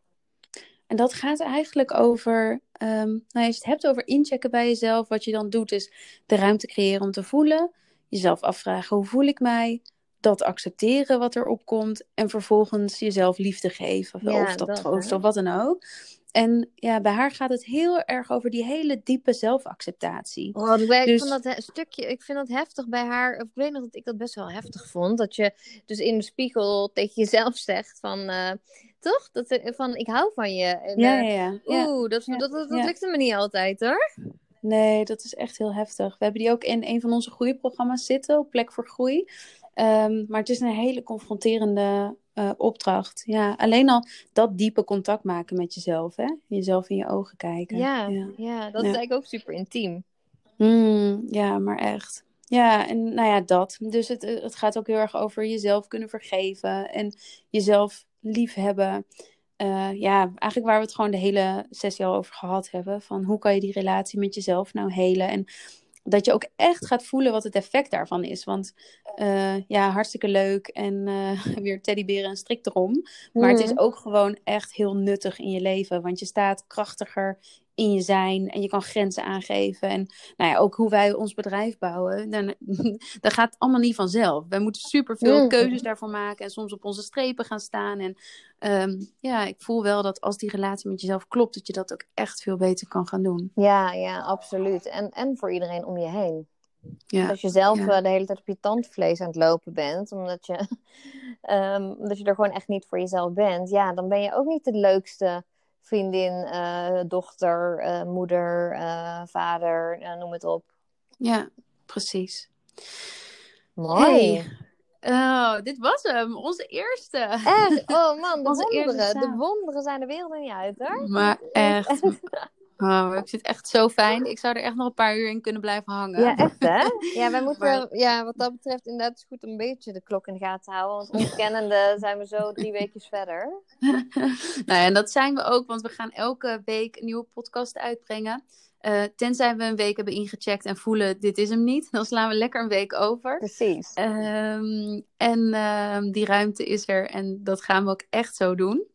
En dat gaat eigenlijk over, um, nou, als je het hebt over inchecken bij jezelf, wat je dan doet is de ruimte creëren om te voelen, jezelf afvragen hoe voel ik mij, dat accepteren wat er opkomt en vervolgens jezelf liefde geven ja, of dat, dat troost of wat dan ook. En ja, bij haar gaat het heel erg over die hele diepe zelfacceptatie. Oh, ik, dus... vond dat stukje, ik vind dat heftig bij haar. Of ik weet nog dat ik dat best wel heftig vond. Dat je dus in de spiegel tegen jezelf zegt van. Uh, toch? Dat, van ik hou van je. En, ja, ja, ja. Oeh, dat, dat, dat, dat lukte me niet altijd hoor. Nee, dat is echt heel heftig. We hebben die ook in een van onze groeiprogramma's zitten, op Plek voor Groei. Um, maar het is een hele confronterende uh, opdracht. Ja, alleen al dat diepe contact maken met jezelf, hè? Jezelf in je ogen kijken. Ja, ja. ja dat is eigenlijk ook super intiem. Mm, ja, maar echt. Ja, en nou ja, dat. Dus het, het gaat ook heel erg over jezelf kunnen vergeven en jezelf lief hebben. Uh, ja, eigenlijk waar we het gewoon de hele sessie al over gehad hebben. Van hoe kan je die relatie met jezelf nou helen? En dat je ook echt gaat voelen wat het effect daarvan is. Want uh, ja, hartstikke leuk en uh, weer teddyberen en strik erom. Maar het is mhm. ook gewoon echt heel nuttig in je leven. Want je staat krachtiger in je zijn en je kan grenzen aangeven. En nou ja, ook hoe wij ons bedrijf bouwen, dan, dat gaat allemaal niet vanzelf. Wij moeten superveel mm. keuzes daarvoor maken en soms op onze strepen gaan staan. En ehm, ja, ik voel wel dat als die relatie met jezelf klopt, dat je dat ook echt veel beter kan gaan doen. Ja, ja, absoluut. En, en voor iedereen om je heen. Ja, als je zelf eh, de hele tijd op je tandvlees aan het lopen bent, omdat je, um, omdat je er gewoon echt niet voor jezelf bent, ja, dan ben je ook niet de leukste vriendin, uh, dochter, uh, moeder, vader, noem het op. Ja, precies. Mooi. Oh, dit was hem, onze eerste. Echt? Oh man, de wonderen. De wonderen zijn de wereld niet uit, hoor. Maar echt. Oh, ik vind het echt zo fijn. Ik zou er echt nog een paar uur in kunnen blijven hangen. Ja, echt hè? Ja, wij moeten, ja, wat dat betreft inderdaad is goed een beetje de klok in de gaten houden. Want ontkennende zijn we zo drie weken verder. nou ja, en dat zijn we ook, want we gaan elke week een nieuwe podcast uitbrengen. Uh, tenzij we een week hebben ingecheckt en voelen, dit is hem niet. Dan slaan we lekker een week over. Precies. Um, en uh, die ruimte is er en dat gaan we ook echt zo doen.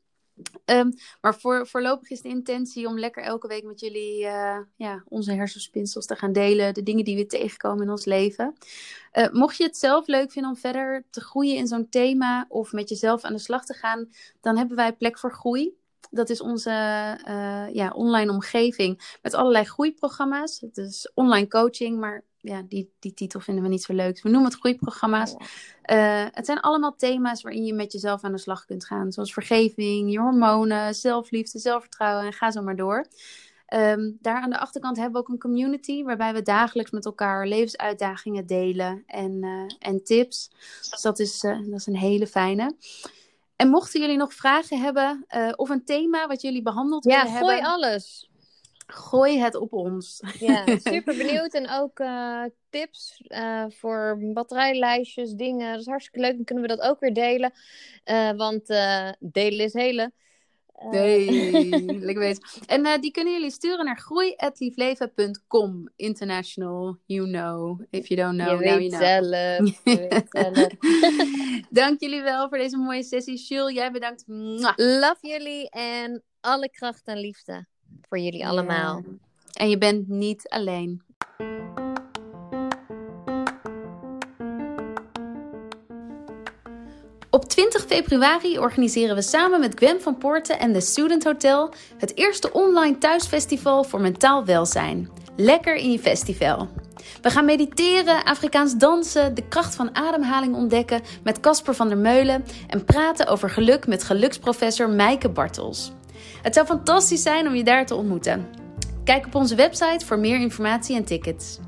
Um, maar voor, voorlopig is de intentie om lekker elke week met jullie uh, ja, onze hersenspinsels te gaan delen. De dingen die we tegenkomen in ons leven. Uh, mocht je het zelf leuk vinden om verder te groeien in zo'n thema of met jezelf aan de slag te gaan, dan hebben wij plek voor groei. Dat is onze uh, ja, online omgeving met allerlei groeiprogramma's. Het is online coaching, maar ja, die, die titel vinden we niet zo leuk. we noemen het groeiprogramma's. Uh, het zijn allemaal thema's waarin je met jezelf aan de slag kunt gaan. Zoals vergeving, je hormonen, zelfliefde, zelfvertrouwen en ga zo maar door. Um, daar aan de achterkant hebben we ook een community waarbij we dagelijks met elkaar levensuitdagingen delen en, uh, en tips. Dus dat is, uh, dat is een hele fijne. En mochten jullie nog vragen hebben of een thema wat jullie behandeld willen hebben. Ja, gooi alles. Gooi het op ons. Ja, super benieuwd. En ook uh, tips uh, voor batterijlijstjes, dingen. Dat is hartstikke leuk. Dan kunnen we dat ook weer delen. Want delen is helen. Lekker weten. En die kunnen jullie sturen naar groei.liefleven.com. International, you know. If you don't know, je now you know. Zelf, zelf. Dank jullie wel voor deze mooie sessie. Jules, jij bedankt. Love jullie en alle kracht en liefde voor jullie allemaal. En je bent niet alleen. Op 20 februari organiseren we samen met Gwen van Poorten en de Student Hotel het eerste online thuisfestival voor mentaal welzijn. Lekker in je festival. We gaan mediteren, Afrikaans dansen, de kracht van ademhaling ontdekken met Casper van der Meulen en praten over geluk met geluksprofessor Meike Bartels. Het zou fantastisch zijn om je daar te ontmoeten. Kijk op onze website voor meer informatie en tickets.